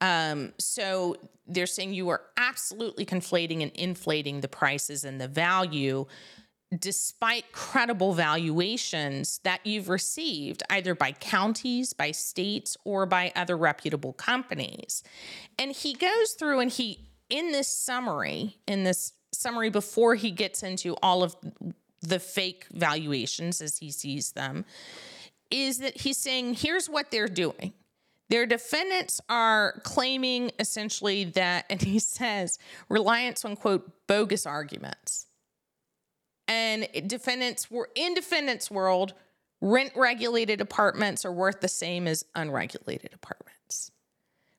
[SPEAKER 1] Um, so they're saying you are absolutely conflating and inflating the prices and the value despite credible valuations that you've received either by counties, by states, or by other reputable companies. And he goes through and he, in this summary, in this summary before he gets into all of the fake valuations as he sees them, is that he's saying, here's what they're doing. Their defendants are claiming essentially that, and he says, reliance on quote, bogus arguments. And defendants were in defendants' world, rent regulated apartments are worth the same as unregulated apartments.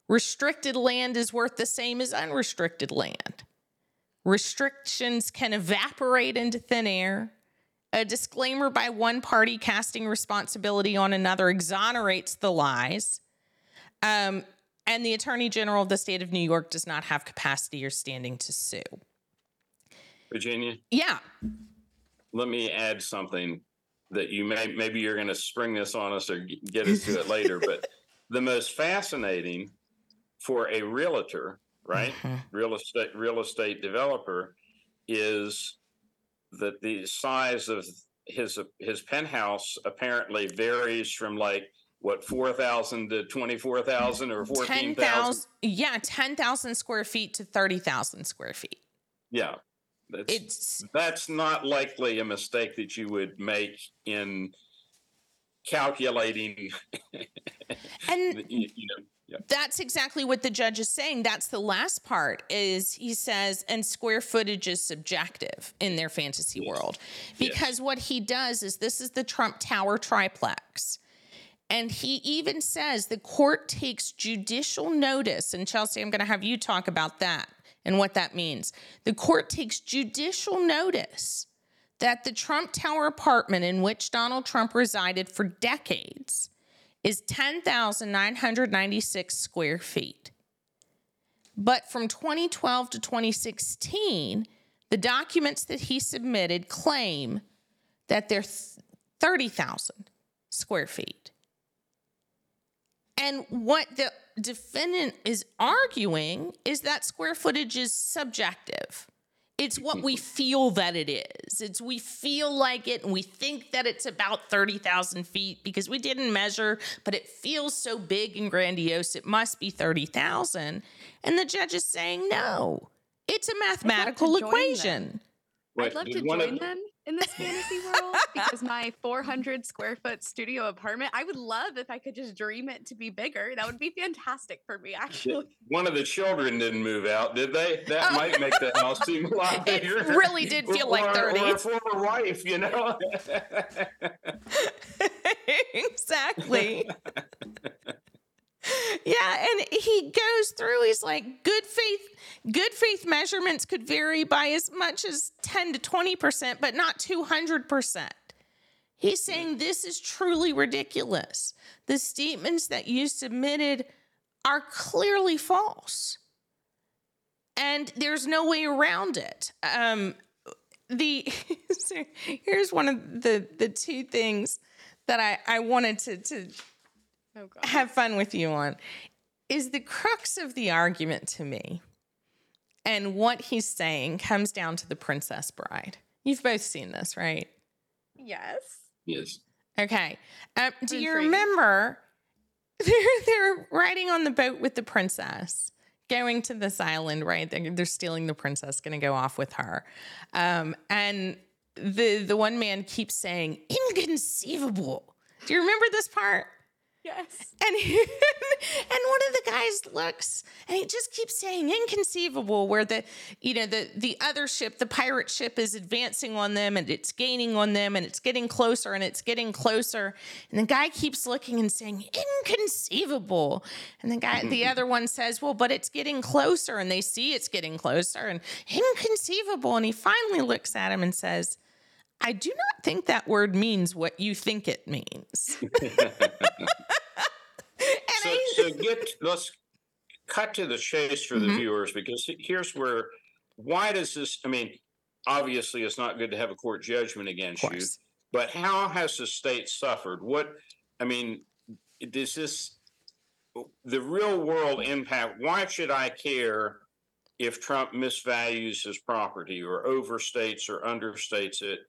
[SPEAKER 1] Restricted land is worth the same as unrestricted land. Restrictions can evaporate into thin air. A disclaimer by one party casting responsibility on another exonerates the lies. Um, and the Attorney General of the state of New York does not have capacity or standing to sue.
[SPEAKER 3] Virginia?
[SPEAKER 1] Yeah.
[SPEAKER 3] Let me add something that you may, maybe you're going to spring this on us or get us to it later, but the most fascinating for a realtor, right? Mm-hmm. Real estate, real estate developer is that the size of his his penthouse apparently varies from like what four thousand to twenty four thousand or fourteen thousand.
[SPEAKER 1] Yeah, ten thousand square feet to thirty thousand square feet.
[SPEAKER 3] Yeah, that's, it's that's not likely a mistake that you would make in calculating.
[SPEAKER 1] and you, you that's exactly what the judge is saying. That's the last part is he says, and square footage is subjective in their fantasy yes. world. Because yes. what he does is this is the Trump Tower triplex. And he even says the court takes judicial notice. And Chelsey, I'm going to have you talk about that and what that means. The court takes judicial notice that the Trump Tower apartment in which Donald Trump resided for decades is 10,996 square feet. But from 2012 to 2016, the documents that he submitted claim that they're 30,000 square feet. And what the defendant is arguing is that square footage is subjective. It's what we feel that it is. It's we feel like it and we think that it's about 30,000 feet because we didn't measure, but it feels so big and grandiose. It must be 30,000. And the judge is saying, no, it's a mathematical equation.
[SPEAKER 2] I'd love to join them in this fantasy world because my 400 square foot studio apartment, I would love if I could just dream it to be bigger. That would be fantastic for me, actually.
[SPEAKER 3] One of the children didn't move out, did they? That oh. might make the house seem a lot bigger.
[SPEAKER 1] It really did feel or, like 30.
[SPEAKER 3] Or a former wife, you know?
[SPEAKER 1] exactly. yeah, and he goes through, he's like, good faith, good faith measurements could vary by as much as 10 to 20%, but not 200%. He's saying this is truly ridiculous. The statements that you submitted are clearly false. And there's no way around it. Um, the here's one of the the two things that I, I wanted to, to oh have fun with you on. Is the crux of the argument to me and what he's saying comes down to the princess bride. You've both seen this right?
[SPEAKER 2] Yes.
[SPEAKER 3] Yes.
[SPEAKER 1] Okay. Um, do you remember they're, they're riding on the boat with the princess going to this island right? They're, they're stealing the princess going to go off with her. Um, and the the one man keeps saying inconceivable. Do you remember this part
[SPEAKER 2] Yes.
[SPEAKER 1] And he, and one of the guys looks and he just keeps saying inconceivable where the you know the the other ship the pirate ship is advancing on them and it's gaining on them and it's getting closer and it's getting closer and the guy keeps looking and saying inconceivable and the guy the mm-hmm. other one says well but it's getting closer and they see it's getting closer and inconceivable and he finally looks at him and says I do not think that word means what you think it means. so,
[SPEAKER 3] get let's cut to the chase for the mm-hmm. viewers because here's where why does this? I mean, obviously, it's not good to have a court judgment against you, but how has the state suffered? What I mean, does this the real world impact? Why should I care? If Trump misvalues his property or overstates or understates it,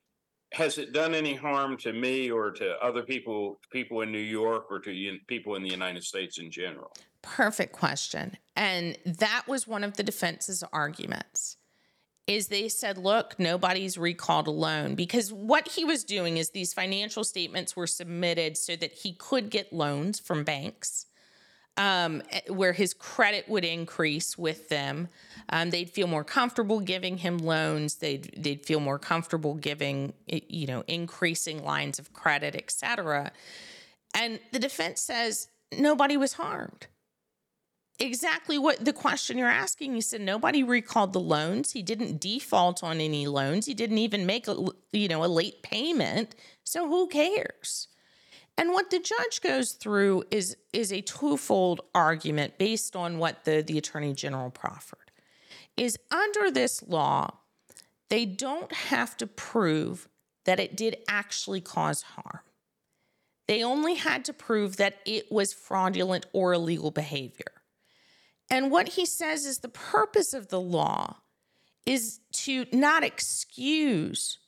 [SPEAKER 3] has it done any harm to me or to other people people in New York or to people in the United States in general?
[SPEAKER 1] Perfect question. And that was one of the defense's arguments. Is they said, look, nobody's recalled a loan because what he was doing is these financial statements were submitted so that he could get loans from banks um, eh, where his credit would increase with them. Um, they'd feel more comfortable giving him loans. They'd they'd feel more comfortable giving you know increasing lines of credit, et cetera. And the defense says nobody was harmed. Exactly what the question you're asking. He said nobody recalled the loans. He didn't default on any loans. He didn't even make a you know a late payment. So who cares? And what the judge goes through is is a twofold argument based on what the, the attorney general proffered. Is under this law, they don't have to prove that it did actually cause harm. They only had to prove that it was fraudulent or illegal behavior. And what he says is the purpose of the law is to not excuse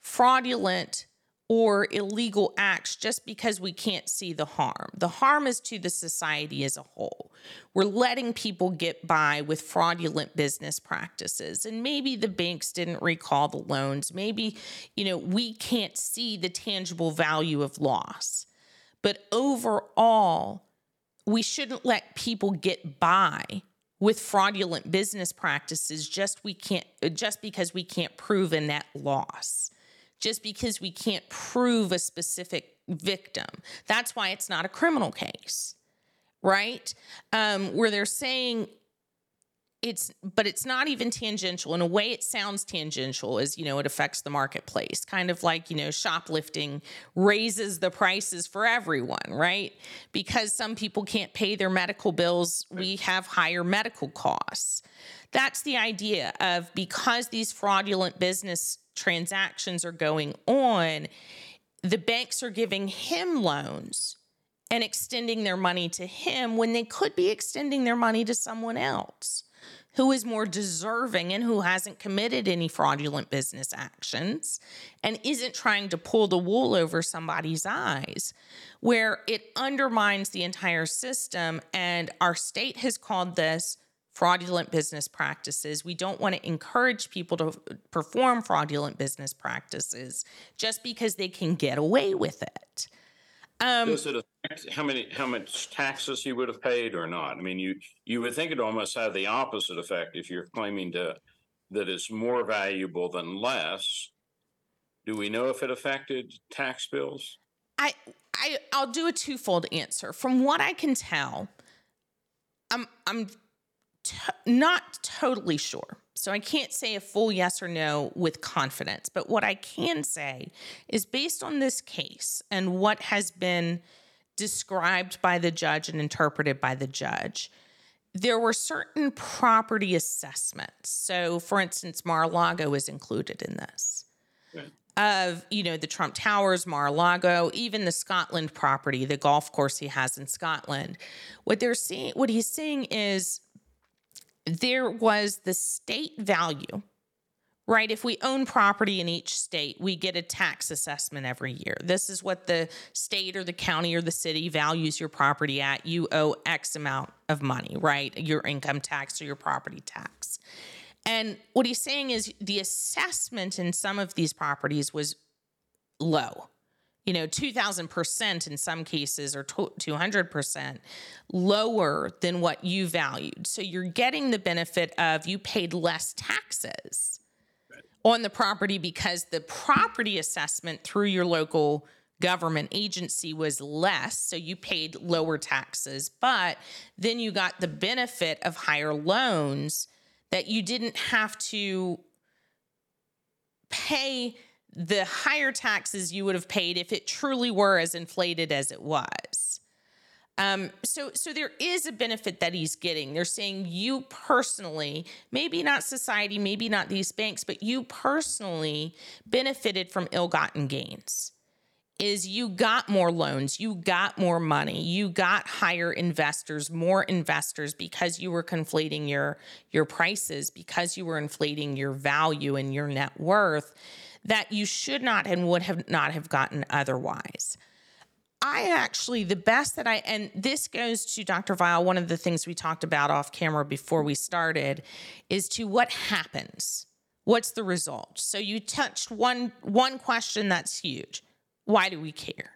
[SPEAKER 1] fraudulent or illegal acts just because we can't see the harm. The harm is to the society as a whole. We're letting people get by with fraudulent business practices. And maybe the banks didn't recall the loans. Maybe, you know, we can't see the tangible value of loss. But overall, we shouldn't let people get by with fraudulent business practices just we can't just because we can't prove a net loss just because we can't prove a specific victim. That's why it's not a criminal case, right? Um, where they're saying it's but it's not even tangential in a way it sounds tangential as you know it affects the marketplace kind of like you know shoplifting raises the prices for everyone right because some people can't pay their medical bills we have higher medical costs that's the idea of because these fraudulent business transactions are going on the banks are giving him loans and extending their money to him when they could be extending their money to someone else who is more deserving and who hasn't committed any fraudulent business actions and isn't trying to pull the wool over somebody's eyes, where it undermines the entire system. And our state has called this fraudulent business practices. We don't want to encourage people to perform fraudulent business practices just because they can get away with it.
[SPEAKER 3] Um, Does it affect how many how much taxes he would have paid or not? I mean, you you would think it almost had the opposite effect if you're claiming to that it's more valuable than less. Do we know if it affected tax bills?
[SPEAKER 1] I I I'll do a twofold answer. From what I can tell, I'm I'm t- not totally sure. So I can't say a full yes or no with confidence. But what I can say is based on this case and what has been described by the judge and interpreted by the judge, there were certain property assessments. So, for instance, Mar a Lago is included in this. Of you know the Trump Towers, Mar a Lago, even the Scotland property, the golf course he has in Scotland. What they're seeing, what he's saying is there was the state value, right? If we own property in each state, we get a tax assessment every year. This is what the state or the county or the city values your property at. You owe X amount of money, right? Your income tax or your property tax. And what he's saying is the assessment in some of these properties was low you know 2000% in some cases or 200% lower than what you valued. So you're getting the benefit of you paid less taxes on the property because the property assessment through your local government agency was less so you paid lower taxes but then you got the benefit of higher loans that you didn't have to pay the higher taxes you would have paid if it truly were as inflated as it was. Um, so, so there is a benefit that he's getting. They're saying you personally, maybe not society, maybe not these banks, but you personally benefited from ill-gotten gains. Is you got more loans, you got more money, you got higher investors, more investors because you were conflating your your prices, because you were inflating your value and your net worth that you should not and would have not have gotten otherwise. I actually, the best that I, and this goes to Dr. Vile, one of the things we talked about off camera before we started, is to what happens. What's the result? So you touched one one question that's huge. Why do we care?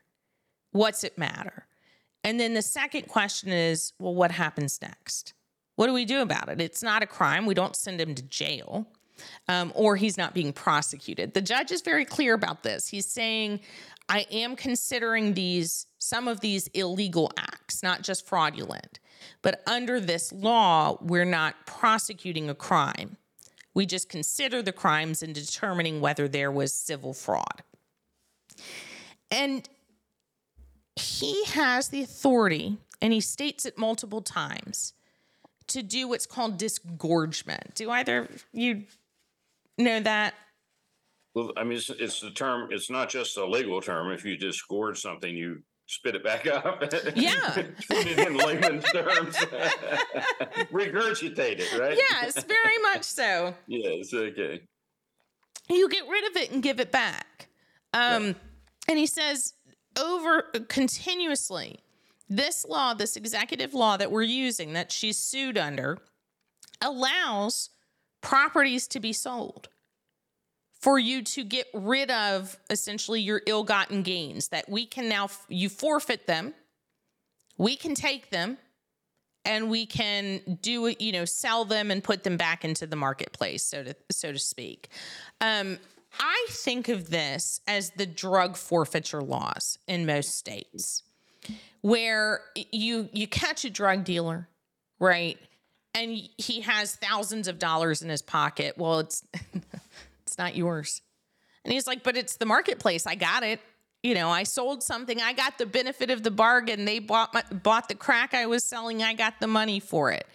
[SPEAKER 1] What's it matter? And then the second question is, well, what happens next? What do we do about it? It's not a crime. We don't send him to jail um, or he's not being prosecuted. The judge is very clear about this. He's saying, I am considering these, some of these illegal acts, not just fraudulent. But under this law, we're not prosecuting a crime. We just consider the crimes in determining whether there was civil fraud. And he has the authority, and he states it multiple times, to do what's called disgorgement. Do either you know that?
[SPEAKER 3] Well, I mean, it's, it's the term, it's not just a legal term. If you disgorge something, you spit it back up.
[SPEAKER 1] Yeah.
[SPEAKER 3] Put it in layman's terms. Regurgitate it, right?
[SPEAKER 1] Yes, very much so.
[SPEAKER 3] yes, okay.
[SPEAKER 1] You get rid of it and give it back. Um. And he says over continuously, this law, this executive law that we're using, that she's sued under, allows properties to be sold for you to get rid of essentially your ill-gotten gains that we can now you forfeit them we can take them and we can do it you know sell them and put them back into the marketplace so to so to speak. Um, i think of this as the drug forfeiture laws in most states where you you catch a drug dealer right and he has thousands of dollars in his pocket. Well, it's it's not yours. And he's like, but it's the marketplace. I got it. You know, I sold something. I got the benefit of the bargain. They bought my, bought the crack I was selling. I got the money for it.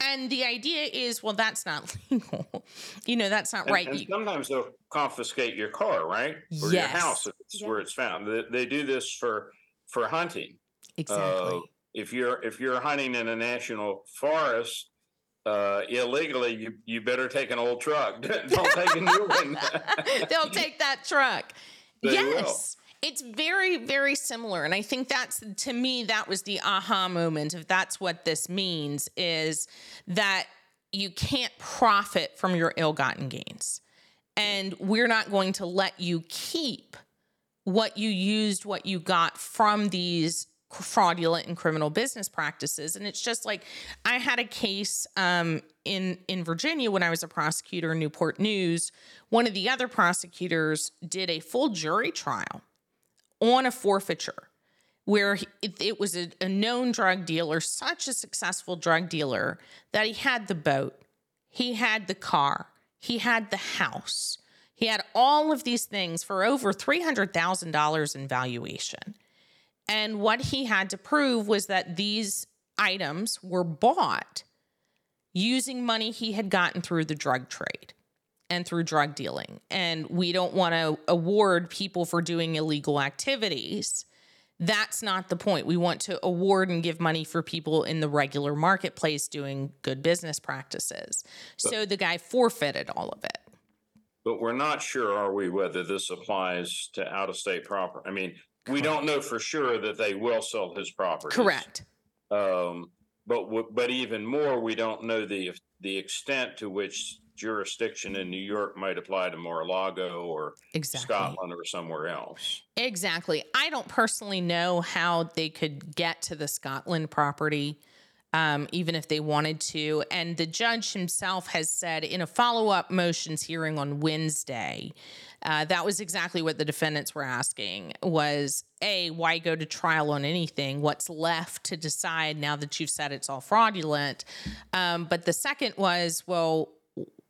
[SPEAKER 1] And the idea is, well, that's not legal. you know, that's not
[SPEAKER 3] And,
[SPEAKER 1] right.
[SPEAKER 3] and sometimes they'll confiscate your car, right? Or your
[SPEAKER 1] Yes.
[SPEAKER 3] house if it's where it's found. They, they do this for for hunting.
[SPEAKER 1] exactly.
[SPEAKER 3] Uh, if you're if you're hunting in a national forest uh, illegally, you you better take an old truck. Don't take a new one.
[SPEAKER 1] They'll take that truck.
[SPEAKER 3] They will.
[SPEAKER 1] yes. It's very, very similar. And I think that's, to me, that was the aha moment if that's what this means is that you can't profit from your ill gotten gains. And we're not going to let you keep what you used, what you got from these fraudulent and criminal business practices. And it's just like I had a case um, in in Virginia when I was a prosecutor in Newport News. One of the other prosecutors did a full jury trial on a forfeiture where he- it, it was a, a known drug dealer, such a successful drug dealer that he had the boat, he had the car, he had the house, he had all of these things for over $300,000 in valuation. And what he had to prove was that these items were bought using money he had gotten through the drug trade and through drug dealing. And we don't want to award people for doing illegal activities. That's not the point. We want to award and give money for people in the regular marketplace doing good business practices. So the guy forfeited all of it.
[SPEAKER 3] but we're not sure, are we, whether this applies to out of state property? I mean, we don't know for sure that they will sell his property.
[SPEAKER 1] Correct.
[SPEAKER 3] Um, but w- but even more, we don't know the the extent to which jurisdiction in New York might apply to Mar-a-Lago or
[SPEAKER 1] Exactly.
[SPEAKER 3] Scotland or somewhere else.
[SPEAKER 1] Exactly. I don't personally know how they could get to the Scotland property, um, even if they wanted to. And the judge himself has said in a follow up motions hearing on Wednesday, uh, that was exactly what the defendants were asking was a why go to trial on anything? What's left to decide now that you've said it's all fraudulent? Um, but the second was well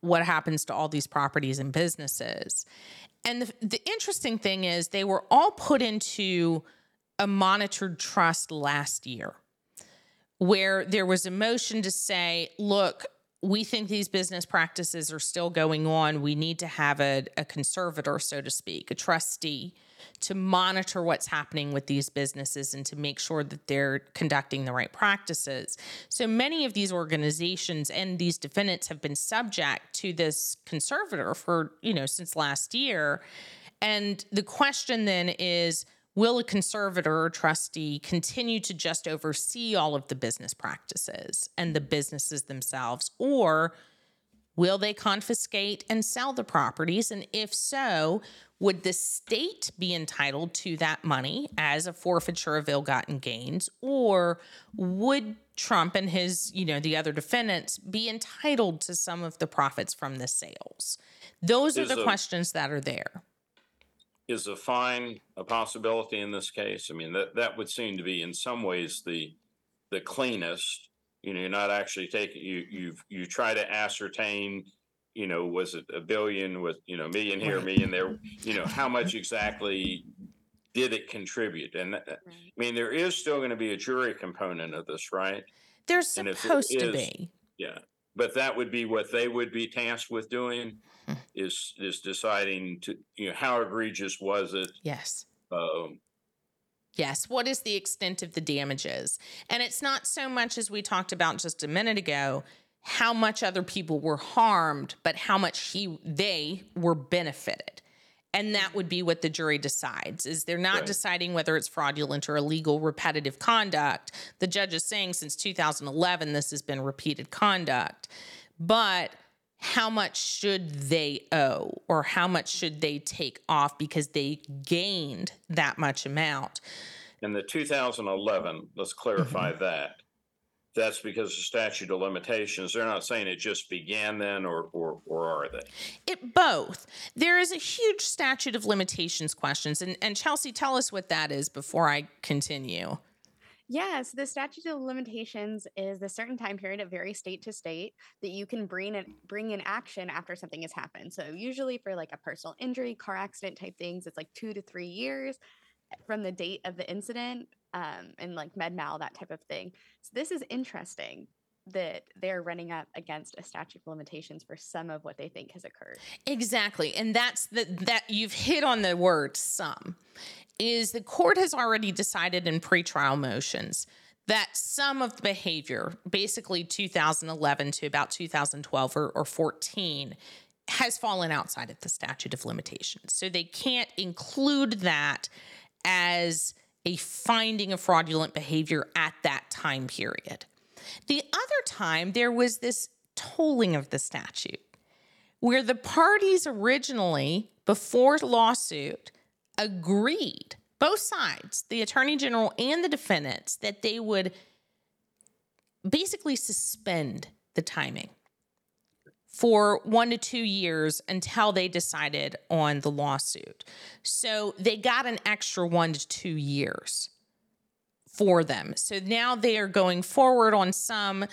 [SPEAKER 1] what happens to all these properties and businesses? And the, the interesting thing is, they were all put into a monitored trust last year, where there was a motion to say, look, we think these business practices are still going on. We need to have a, a conservator, so to speak, a trustee to monitor what's happening with these businesses and to make sure that they're conducting the right practices. So many of these organizations and these defendants have been subject to this conservator for, you know, since last year. And the question then is will a conservator or trustee continue to just oversee all of the business practices and the businesses themselves or Will they confiscate and sell the properties? And if so, would the state be entitled to that money as a forfeiture of ill gotten gains? Or would Trump and his, you know, the other defendants be entitled to some of the profits from the sales? Those are the
[SPEAKER 3] a-
[SPEAKER 1] questions that are there.
[SPEAKER 3] Is a fine a possibility in this case? I mean, that, that would seem to be in some ways the, the cleanest. You know, you're not actually taking, you, you've, you try to ascertain, you know, was it a billion with, you know, million here,
[SPEAKER 1] Right.
[SPEAKER 3] million there? You know, how much exactly did it contribute? And uh, I mean, there is still going to be a jury component of this, right?
[SPEAKER 1] There's
[SPEAKER 3] And if it
[SPEAKER 1] supposed to be.
[SPEAKER 3] Yeah, but that would be what they would be tasked with doing
[SPEAKER 1] Hmm.
[SPEAKER 3] Is, is deciding to, you know, how egregious was it?
[SPEAKER 1] Yes.
[SPEAKER 3] Um,
[SPEAKER 1] Yes. What is the extent of the damages? And it's not so much as we talked about just a minute ago, how much other people were harmed, but how much he they were benefited. And that would be what the jury decides. Is they're not
[SPEAKER 3] Right.
[SPEAKER 1] deciding whether it's fraudulent or illegal repetitive conduct. The judge is saying since 2011 this has been repeated conduct. But how much should they owe or how much should they take off because they gained that much amount?
[SPEAKER 3] in the two thousand eleven, let's clarify
[SPEAKER 1] Mm-hmm.
[SPEAKER 3] that. That's because the statute of limitations, they're not saying it just began then or, or, or are they?
[SPEAKER 1] It both. There is a huge statute of limitations questions. And, and Chelsey, tell us what that is before I continue.
[SPEAKER 2] Yes, the statute of limitations is the certain time period, it varies state to state, that you can bring it bring in action after something has happened. So usually for like a personal injury, car accident type things, it's like two to three years from the date of the incident, um, and like med mal, that type of thing. So this is interesting that they're running up against a statute of limitations for some of what they think has occurred.
[SPEAKER 1] Exactly. And that's the that you've hit on the word some is the court has already decided in pretrial motions that some of the behavior, basically 2011 to about 2012 or, or 14, has fallen outside of the statute of limitations. So they can't include that as a finding of fraudulent behavior at that time period. The other time, there was this tolling of the statute where the parties originally, before lawsuit, agreed, both sides, the attorney general and the defendants, that they would basically suspend the timing for one to two years until they decided on the lawsuit. So they got an extra one to two years for them. So now they are going forward on some,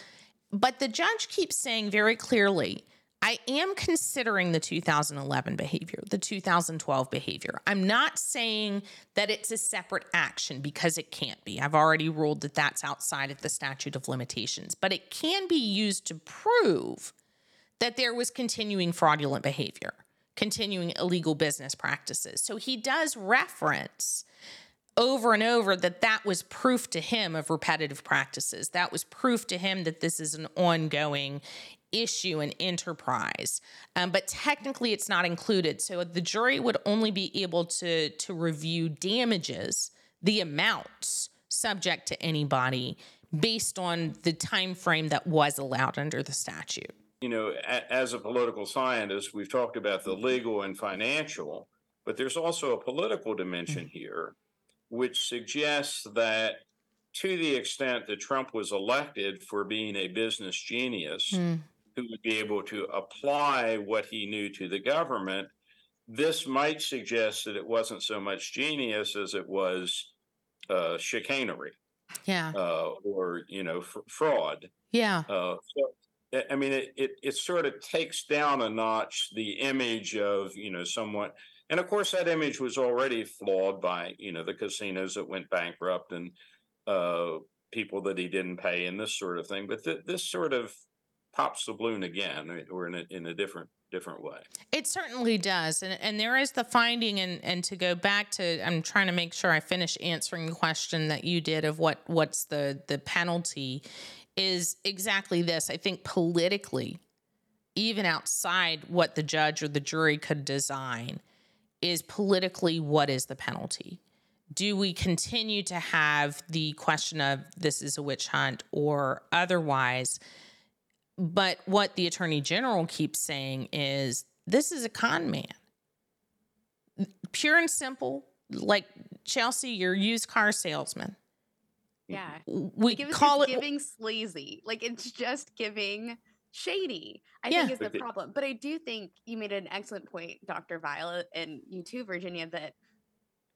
[SPEAKER 1] but the judge keeps saying very clearly, I am considering the 2011 behavior, the 2012 behavior. I'm not saying that it's a separate action because it can't be. I've already ruled that that's outside of the statute of limitations, but it can be used to prove that there was continuing fraudulent behavior, continuing illegal business practices. So he does reference over and over that that was proof to him of repetitive practices. That was proof to him that this is an ongoing issue and enterprise. Um, but technically, it's not included. So the jury would only be able to to review damages, the amounts subject to anybody based on the time frame that was allowed under the statute
[SPEAKER 3] you know, a, as a political scientist, we've talked about the legal and financial, but there's also a political dimension mm-hmm. here, which suggests that to the extent that Trump was elected for being a business genius mm. who would be able to apply what he knew to the government, this might suggest that it wasn't so much genius as it was uh, chicanery.
[SPEAKER 1] Yeah.
[SPEAKER 3] Uh, or, you know, f- fraud.
[SPEAKER 1] Yeah.
[SPEAKER 3] Uh, so I mean, it, it, it sort of takes down a notch the image of you know someone, and of course that image was already flawed by you know the casinos that went bankrupt and uh, people that he didn't pay and this sort of thing. But th- this sort of pops the balloon again, or in a, in a different different way.
[SPEAKER 1] It certainly does, and and there is the finding, and and to go back to, I'm trying to make sure I finish answering the question that you did of what what's the the penalty is exactly this. I think politically, even outside what the judge or the jury could design, is politically what is the penalty? Do we continue to have the question of this is a witch hunt or otherwise? But what the attorney general keeps saying is this is a con man. Pure and simple, like Chelsey, your used car salesman.
[SPEAKER 2] Yeah.
[SPEAKER 1] We like call it
[SPEAKER 2] giving sleazy. Like it's just giving shady, I yeah. think is the problem. But I do think you made an excellent point, Dr. Violet, and you too, Virginia, that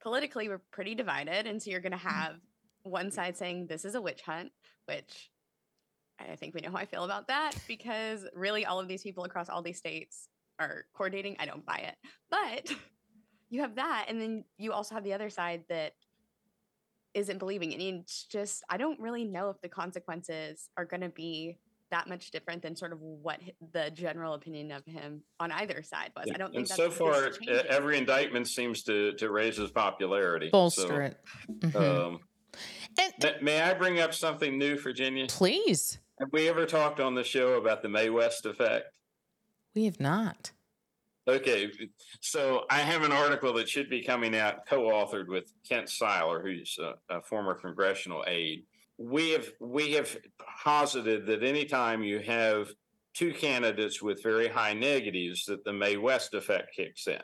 [SPEAKER 2] politically we're pretty divided. And so you're going to mm. have one side saying this is a witch hunt, which I think we know how I feel about that because really all of these people across all these states are coordinating. I don't buy it. But you have that. And then you also have the other side that isn't believing. And it's just, I don't really know if the consequences are going to be that much different than sort of what the general opinion of him on either side was. I don't
[SPEAKER 3] think
[SPEAKER 2] and
[SPEAKER 3] so far every indictment seems to to raise his popularity,
[SPEAKER 1] bolster so, it.
[SPEAKER 3] Mm-hmm. Um, and, may I bring up something new, Virginia?
[SPEAKER 1] Please.
[SPEAKER 3] Have we ever talked on the show about the Mae West effect?
[SPEAKER 1] We have not.
[SPEAKER 3] Okay, so I have an article that should be coming out, co-authored with Kent Syler, who's a, a, former congressional aide. We have we have posited that anytime you have two candidates with very high negatives, that the Mae West effect kicks in.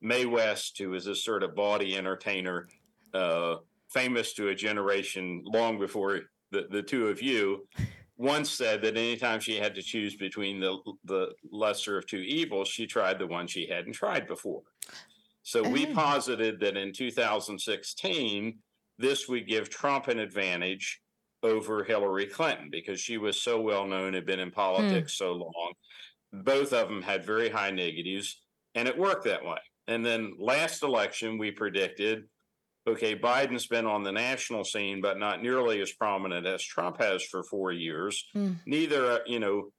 [SPEAKER 3] Mae West, who is a sort of bawdy entertainer, uh, famous to a generation long before the, the two of you, once said that anytime she had to choose between the the lesser of two evils, she tried the one she hadn't tried before. So we oh. posited that in 2016, this would give Trump an advantage over Hillary Clinton because she was so well known, had been in politics mm. so long. Both of them had very high negatives, and it worked that way. And then last election, we predicted okay, Biden's been on the national scene, but not nearly as prominent as Trump has for four years. Mm. Neither, uh, you know,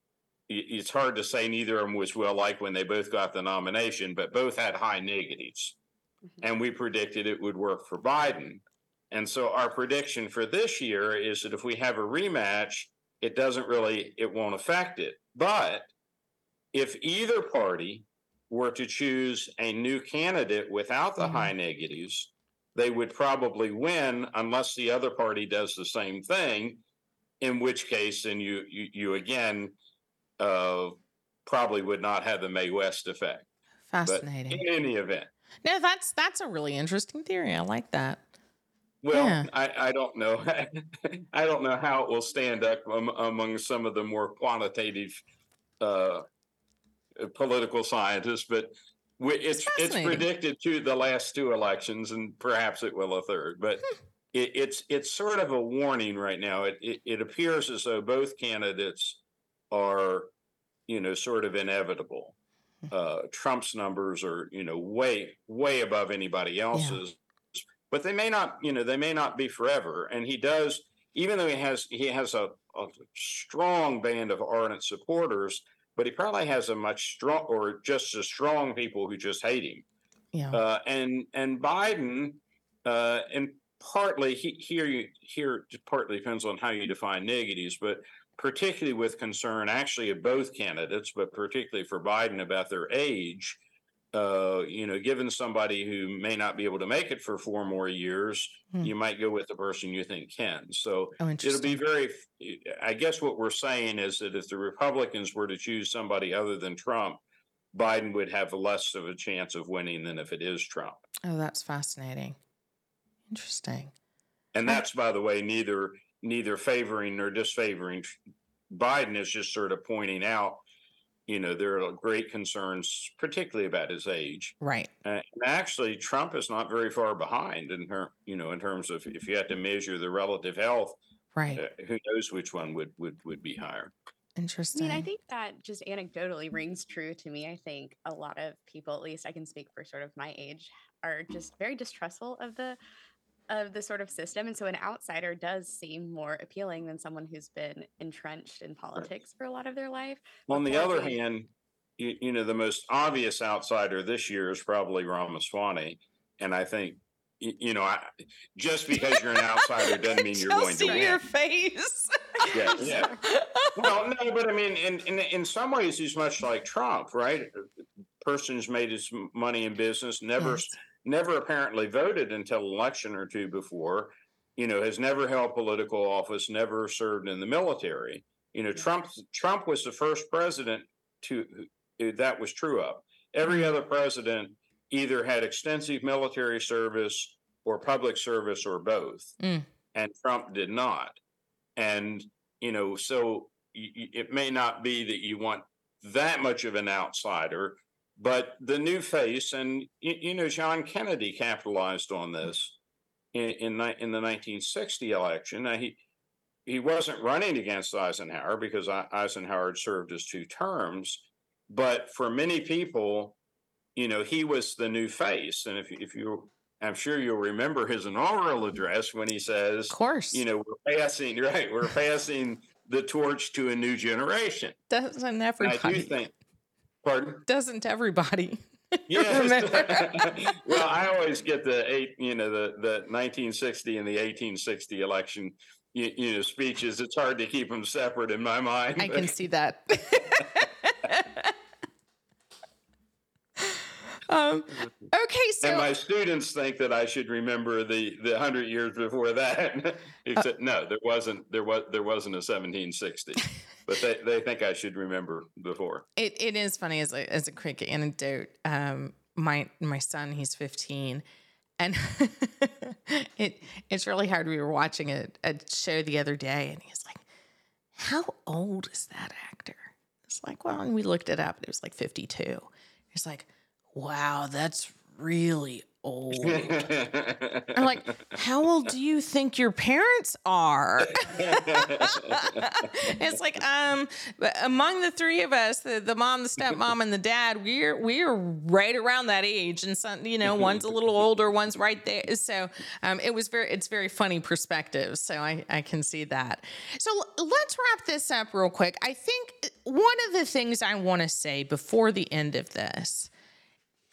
[SPEAKER 3] it's hard to say neither of them was well liked when they both got the nomination, but both had high negatives. Mm-hmm. And we predicted it would work for Biden. And so our prediction for this year is that if we have a rematch, it doesn't really, it won't affect it. But if either party were to choose a new candidate without the mm-hmm. high negatives, they would probably win unless the other party does the same thing. In which case, then you you, you again uh, probably would not have the Mae West effect.
[SPEAKER 1] Fascinating.
[SPEAKER 3] But in any event,
[SPEAKER 1] no, that's that's a really interesting theory. I like that.
[SPEAKER 3] Well, yeah. I, I don't know. I don't know how it will stand up among some of the more quantitative uh, political scientists, but it's it's predicted to the last two elections, and perhaps it will a third. But hmm. it, it's it's sort of a warning right now. It, it it appears as though both candidates are, you know, sort of inevitable. Hmm. Uh, Trump's numbers are, you know, way way above anybody else's, yeah. But they may not, you know, they may not be forever. And he does, even though he has he has a, a strong band of ardent supporters but he probably has a much strong or just as strong people who just hate him. Yeah. Uh, and and Biden, uh, and partly he, here you here partly depends on how you define negatives, but particularly with concern actually of both candidates, but particularly for Biden about their age uh, you know, given somebody who may not be able to make it for four more years, hmm. you might go with the person you think can. So oh, it'll be very, I guess what we're saying is that if the Republicans were to choose somebody other than Trump, Biden would have less of a chance of winning than if it is Trump.
[SPEAKER 1] Oh, that's fascinating. Interesting.
[SPEAKER 3] And that's, by the way, neither neither favoring nor disfavoring Biden is just sort of pointing out you know, there are great concerns, particularly about his age.
[SPEAKER 1] Right.
[SPEAKER 3] Uh, actually, Trump is not very far behind in her, you know, in terms of if you had to measure the relative health.
[SPEAKER 1] Right.
[SPEAKER 3] Uh, who knows which one would would would be higher?
[SPEAKER 1] Interesting.
[SPEAKER 2] I mean, I think that just anecdotally rings true to me. I think a lot of people, at least I can speak for sort of my age, are just very distrustful of the of the sort of system. And so an outsider does seem more appealing than someone who's been entrenched in politics right. for a lot of their life.
[SPEAKER 3] On the other hand, you, you, know, the most obvious outsider this year is probably Ramaswamy. And I think, you, you know, I, just because you're an outsider doesn't mean you're going to
[SPEAKER 1] win. your face.
[SPEAKER 3] yeah, yeah. Well, no, but I mean, in, in in some ways, he's much like Trump, right? Person's made his money in business, never yes never apparently voted until election or two before, you know, has never held political office, never served in the military. You know, Trump Trump was the first president to that was true of. Every other president either had extensive military service or public service or both, mm. and Trump did not. And you know, so it may not be that you want that much of an outsider, but the new face, and you, know, John Kennedy capitalized on this in in, in the 1960 election. Now he he wasn't running against Eisenhower because Eisenhower had served his two terms, but for many people, you know, he was the new face. And if if you I'm sure you'll remember his inaugural address when he says,
[SPEAKER 1] "Of course,
[SPEAKER 3] you know, we're passing right, we're passing the torch to a new generation."
[SPEAKER 1] Doesn't everybody? I do think
[SPEAKER 3] Pardon?
[SPEAKER 1] Doesn't everybody?
[SPEAKER 3] Yes. well, I always get the eight, you know, the the 1960 and the 1860 election, you, you know, speeches. It's hard to keep them separate in my mind.
[SPEAKER 1] I can see that. um, okay, so
[SPEAKER 3] and my students think that I should remember the the hundred years before that. Except uh, no, there wasn't there was there wasn't a 1760 but they, they think I should remember before.
[SPEAKER 1] It it is funny as a as a quick anecdote. Um, my my son, he's 15, and it it's really hard. We were watching a, a show the other day, and he's like, "How old is that actor?" It's like, well, and we looked it up. And it was like 52. He's like, "Wow, that's really old. I'm like, how old do you think your parents are? it's like, um, among the three of us, the, the mom, the stepmom, and the dad, we're we're right around that age, and some, you know, one's a little older, one's right there. So, um, it was very, it's very funny perspective. So I I can see that. So let's wrap this up real quick. I think one of the things I want to say before the end of this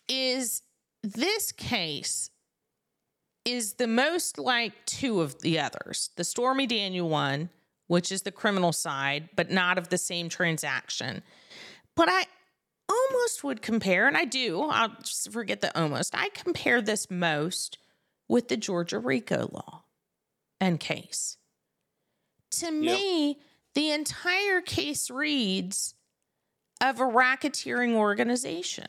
[SPEAKER 1] is this case is the most like two of the others the Stormy Daniel one, which is the criminal side, but not of the same transaction. But I almost would compare, and I do, I'll just forget the almost, I compare this most with the Georgia RICO law and case. To me, the entire case reads of a racketeering organization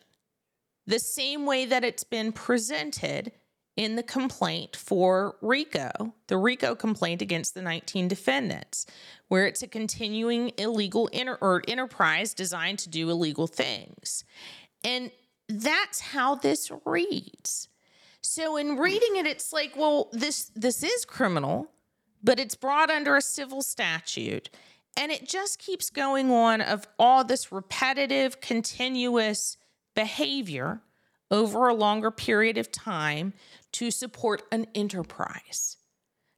[SPEAKER 1] the same way that it's been presented in the complaint for RICO, the RICO complaint against the 19 defendants, where it's a continuing illegal inter- or enterprise designed to do illegal things. And that's how this reads. So in reading it it's like, well, this this is criminal, but it's brought under a civil statute. And it just keeps going on of all this repetitive, continuous behavior over a longer period of time to support an enterprise,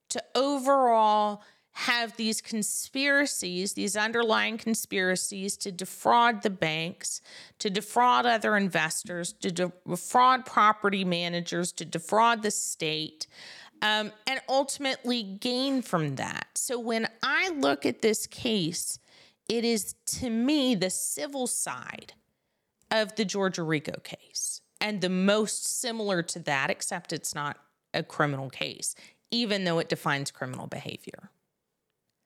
[SPEAKER 1] to overall have these conspiracies, these underlying conspiracies to defraud the banks, to defraud other investors, to defraud property managers, to defraud the state, um, and ultimately gain from that. So when I look at this case, it is to me the civil side of the Georgia RICO case and the most similar to that, except it's not a criminal case, even though it defines criminal behavior.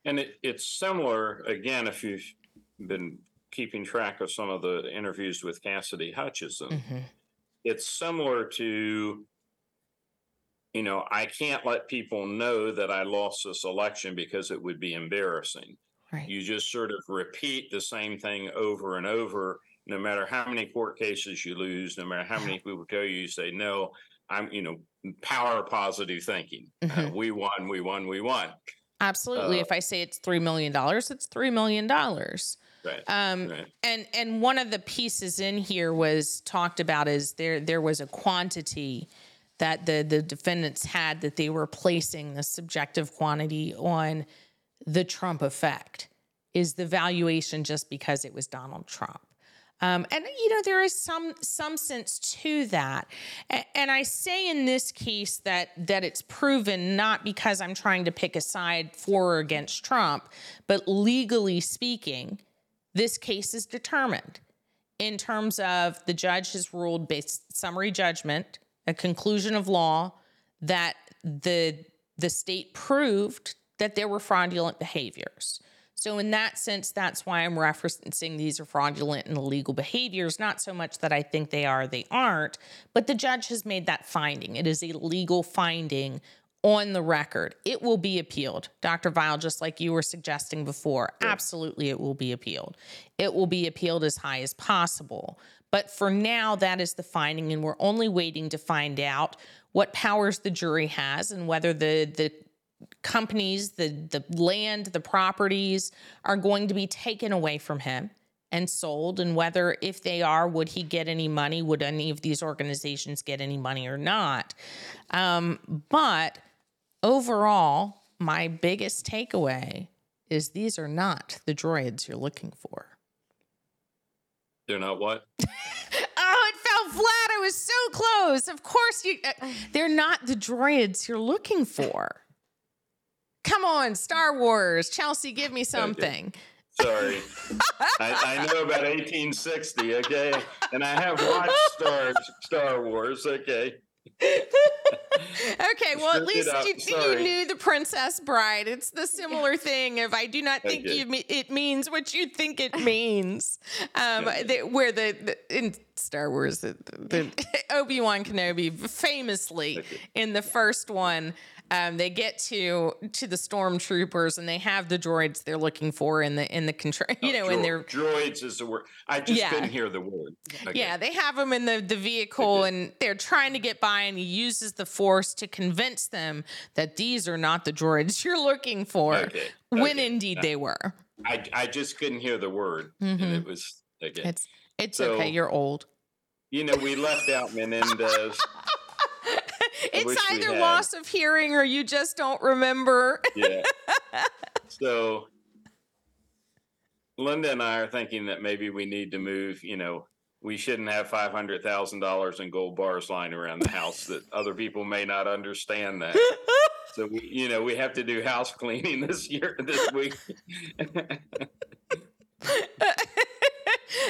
[SPEAKER 3] And it, it's similar, again, if you've been keeping track of some of the interviews with Cassidy Hutchinson, mm-hmm. it's similar to, you know, I can't let people know that I lost this election because it would be embarrassing. Right. You just sort of repeat the same thing over and over no matter how many court cases you lose, no matter how many people tell you, you say, no, I'm, you know, power positive thinking. Uh, mm-hmm. Uh, we won, we won, we won.
[SPEAKER 1] Absolutely. Uh, if I say it's $3 million, it's $3 million. Right, um, right. and and one of the pieces in here was talked about is there there was a quantity that the the defendants had that they were placing the subjective quantity on the Trump effect is the valuation just because it was Donald Trump. Um, and you know there is some some sense to that, and, and I say in this case that that it's proven not because I'm trying to pick a side for or against Trump, but legally speaking, this case is determined in terms of the judge has ruled based summary judgment, a conclusion of law that the the state proved that there were fraudulent behaviors. So, in that sense, that's why I'm referencing these are fraudulent and illegal behaviors, not so much that I think they are, they aren't, but the judge has made that finding. It is a legal finding on the record. It will be appealed. Dr. Vile, just like you were suggesting before, absolutely it will be appealed. It will be appealed as high as possible. But for now, that is the finding, and we're only waiting to find out what powers the jury has and whether the the companies, the the land, the properties are going to be taken away from him and sold. And whether if they are would he get any money? Would any of these organizations get any money or not? Um, but overall my biggest takeaway is these are not the droids you're looking for.
[SPEAKER 3] They're not what?
[SPEAKER 1] Oh it fell flat. I was so close. Of course you uh, they're not the droids you're looking for Come on, Star Wars. Chelsey, give me something.
[SPEAKER 3] Sorry. I, I, know about 1860, okay? And I have watched Star, Star Wars, okay?
[SPEAKER 1] okay, well, at least you, you, knew the Princess Bride. It's the similar thing. If I do not think okay. you, it means what you think it means, um, the, where the, the, in Star Wars, the, the Obi Wan Kenobi famously okay. in the first one um, they get to to the stormtroopers and they have the droids they're looking for in the in the control, you know, in their
[SPEAKER 3] droids is the word. I just
[SPEAKER 1] Yeah.
[SPEAKER 3] couldn't hear the word. Okay.
[SPEAKER 1] yeah, they have them in the, the vehicle and they're trying to get by, and he uses the force to convince them that these are not the droids you're looking for,
[SPEAKER 3] Okay,
[SPEAKER 1] when
[SPEAKER 3] okay.
[SPEAKER 1] indeed they were.
[SPEAKER 3] I I just couldn't hear the word, and
[SPEAKER 1] Mhm.
[SPEAKER 3] it was okay.
[SPEAKER 1] It's it's
[SPEAKER 3] So-
[SPEAKER 1] okay, you're old.
[SPEAKER 3] you know, we left out Menendez. we
[SPEAKER 1] either loss of hearing or you just don't remember.
[SPEAKER 3] yeah. So Linda and I are thinking that maybe we need to move, you know, we shouldn't have five hundred thousand dollars in gold bars lying around the house that other people may not understand that. So we, you know, we have to do house cleaning this year, this week.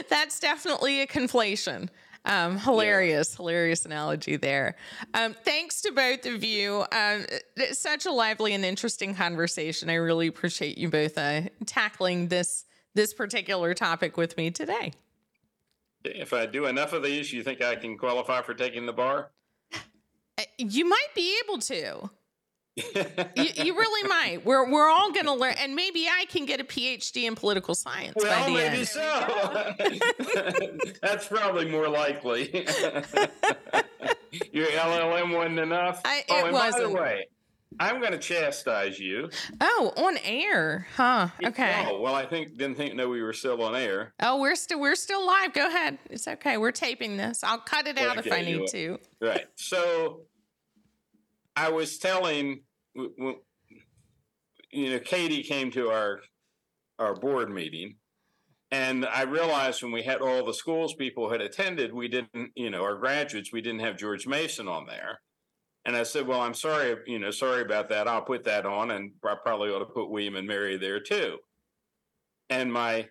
[SPEAKER 1] That's definitely a conflation. Um, hilarious, hilarious analogy there. Um, thanks to both of you. Um, it's such a lively and interesting conversation. I really appreciate you both uh, tackling this this particular topic with me today.
[SPEAKER 3] if I do enough of these, you think I can qualify for taking the bar?
[SPEAKER 1] Uh, You might be able to. You, you really might. We're we're all going to learn, and maybe I can get a PhD in political science by
[SPEAKER 3] Well,
[SPEAKER 1] the
[SPEAKER 3] maybe
[SPEAKER 1] end.
[SPEAKER 3] so. That's probably more likely. Your LLM wasn't enough.
[SPEAKER 1] I-
[SPEAKER 3] oh, and by
[SPEAKER 1] wasn't.
[SPEAKER 3] the way, I'm going to chastise you.
[SPEAKER 1] Oh, on air, huh? Okay.
[SPEAKER 3] Oh, well, I think didn't think know we were still on air.
[SPEAKER 1] Oh, we're still we're still live. Go ahead. It's okay. We're taping this. I'll cut it out if I need to.
[SPEAKER 3] Right. So I was telling, you know, Katie came to our our board meeting, and I realized when we had all the schools people had attended, we didn't, you know, our graduates, we didn't have George Mason on there. And I said, "Well, I'm sorry, you know, sorry about that. I'll put that on, and I probably ought to put William and Mary there too." And my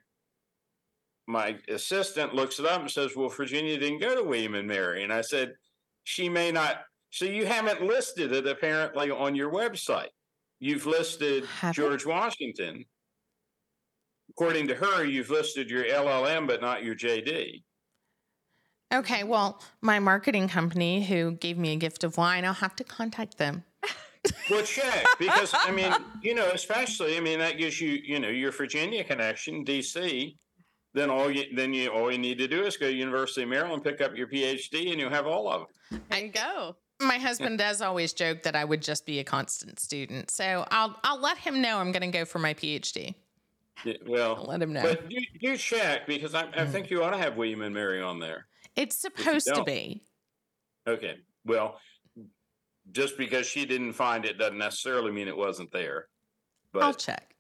[SPEAKER 3] my assistant looks it up and says, "Well, Virginia didn't go to William and Mary," and I said, "She may not." So you haven't listed it apparently on your website. You've listed
[SPEAKER 1] Haven't?
[SPEAKER 3] George Washington. According to her, you've listed your LLM, but not your JD.
[SPEAKER 1] Okay. Well, my marketing company who gave me a gift of wine, I'll have to contact them.
[SPEAKER 3] Well, check because I mean, you know, especially I mean that gives you, you know, your Virginia connection, DC. Then all you then you all you need to do is go to University of Maryland, pick up your PhD, and you'll have all of them.
[SPEAKER 2] There you go.
[SPEAKER 1] My husband does always joke that I would just be a constant student, so I'll I'll let him know I'm going to go for my PhD.
[SPEAKER 3] Yeah,
[SPEAKER 1] I'll
[SPEAKER 3] Well,
[SPEAKER 1] let him know.
[SPEAKER 3] but you, you check because I, I think mm. you ought to have William and Mary on there.
[SPEAKER 1] it's supposed to be.
[SPEAKER 3] Okay. Well, just because she didn't find it doesn't necessarily mean it wasn't there. But
[SPEAKER 1] I'll check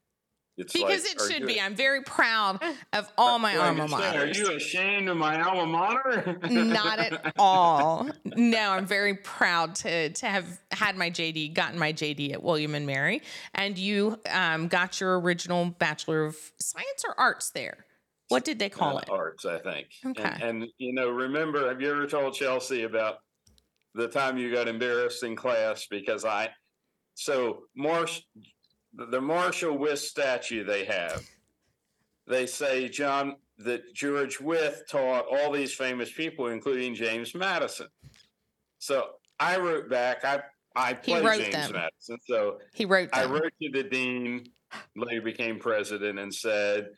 [SPEAKER 3] it's
[SPEAKER 1] because
[SPEAKER 3] like,
[SPEAKER 1] it should be. I'm very proud of all my alma
[SPEAKER 3] saying, Are you ashamed of my alma mater?
[SPEAKER 1] Not at all. No, I'm very proud to to have had my JD, gotten my JD at William and Mary, and you um, got your original Bachelor of Science or Arts there. What did they call
[SPEAKER 3] Uh,
[SPEAKER 1] it?
[SPEAKER 3] Arts, I think.
[SPEAKER 1] Okay.
[SPEAKER 3] And, and you know, remember, have you ever told Chelsey about the time you got embarrassed in class because I? So Marsh, the Marshall Wythe statue they have, they say John that George Wythe taught all these famous people, including James Madison. So I wrote back. I I played James
[SPEAKER 1] them.
[SPEAKER 3] Madison. So
[SPEAKER 1] He wrote
[SPEAKER 3] I wrote to the dean, later became president, and said,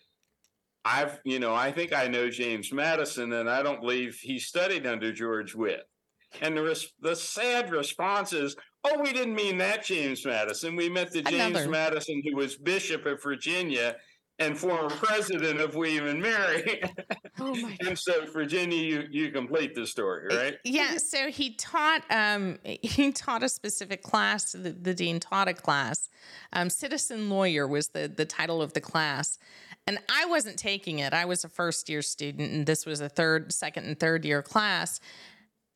[SPEAKER 3] I've, you know, I think I know James Madison, and I don't believe he studied under George Wythe. And the, res- the sad response is, oh, we didn't mean that James Madison. We meant the James
[SPEAKER 1] Another.
[SPEAKER 3] Madison who was Bishop of Virginia and former president of William and Mary.
[SPEAKER 2] Oh my
[SPEAKER 3] and so, Virginia, you, you complete the story, right?
[SPEAKER 1] Yeah, so he taught um he taught a specific class. The, the dean taught a class. Um, Citizen lawyer was the the title of the class, and I wasn't taking it. I was a first year student, and this was a third, second, and third year class.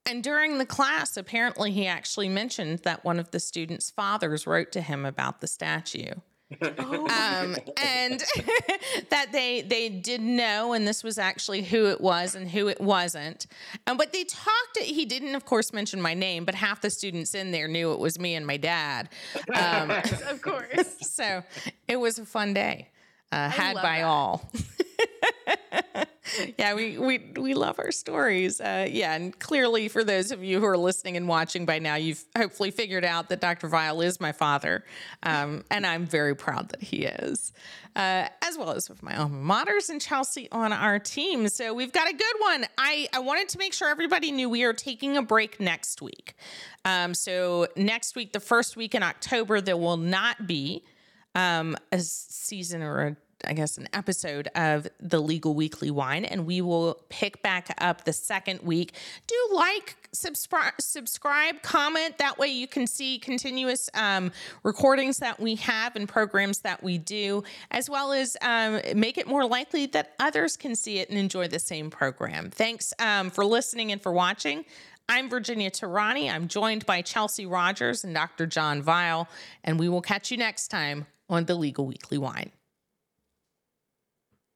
[SPEAKER 1] And during the class, apparently he actually mentioned that one of the students' fathers wrote to him about the statue
[SPEAKER 2] Oh,
[SPEAKER 1] um, and that they they did know, and this was actually who it was and who it wasn't. Um, but they talked. He didn't, of course, mention my name, but half the students in there knew it was me and my dad. Um,
[SPEAKER 2] of course.
[SPEAKER 1] so it was a fun day, uh, had by
[SPEAKER 2] that.
[SPEAKER 1] all. yeah, we, we we love our stories. Uh, yeah, and clearly for those of you who are listening and watching by now, you've hopefully figured out that Dr. Vile is my father, um, and I'm very proud that he is, uh, as well as with my alma maters and Chelsey on our team. So we've got a good one. I I wanted to make sure everybody knew we are taking a break next week. Um, so next week, the first week in October, there will not be um, a season or a I guess, an episode of the Legal Weekly Wine, and we will pick back up the second week. Do like, subscribe, subscribe, comment. That way you can see continuous um, recordings that we have and programs that we do, as well as um, make it more likely that others can see it and enjoy the same program. Thanks um, for listening and for watching. I'm Virginia Tehrani. I'm joined by Chelsey Rogers and Dr. John Vile, and we will catch you next time on the Legal Weekly Wine.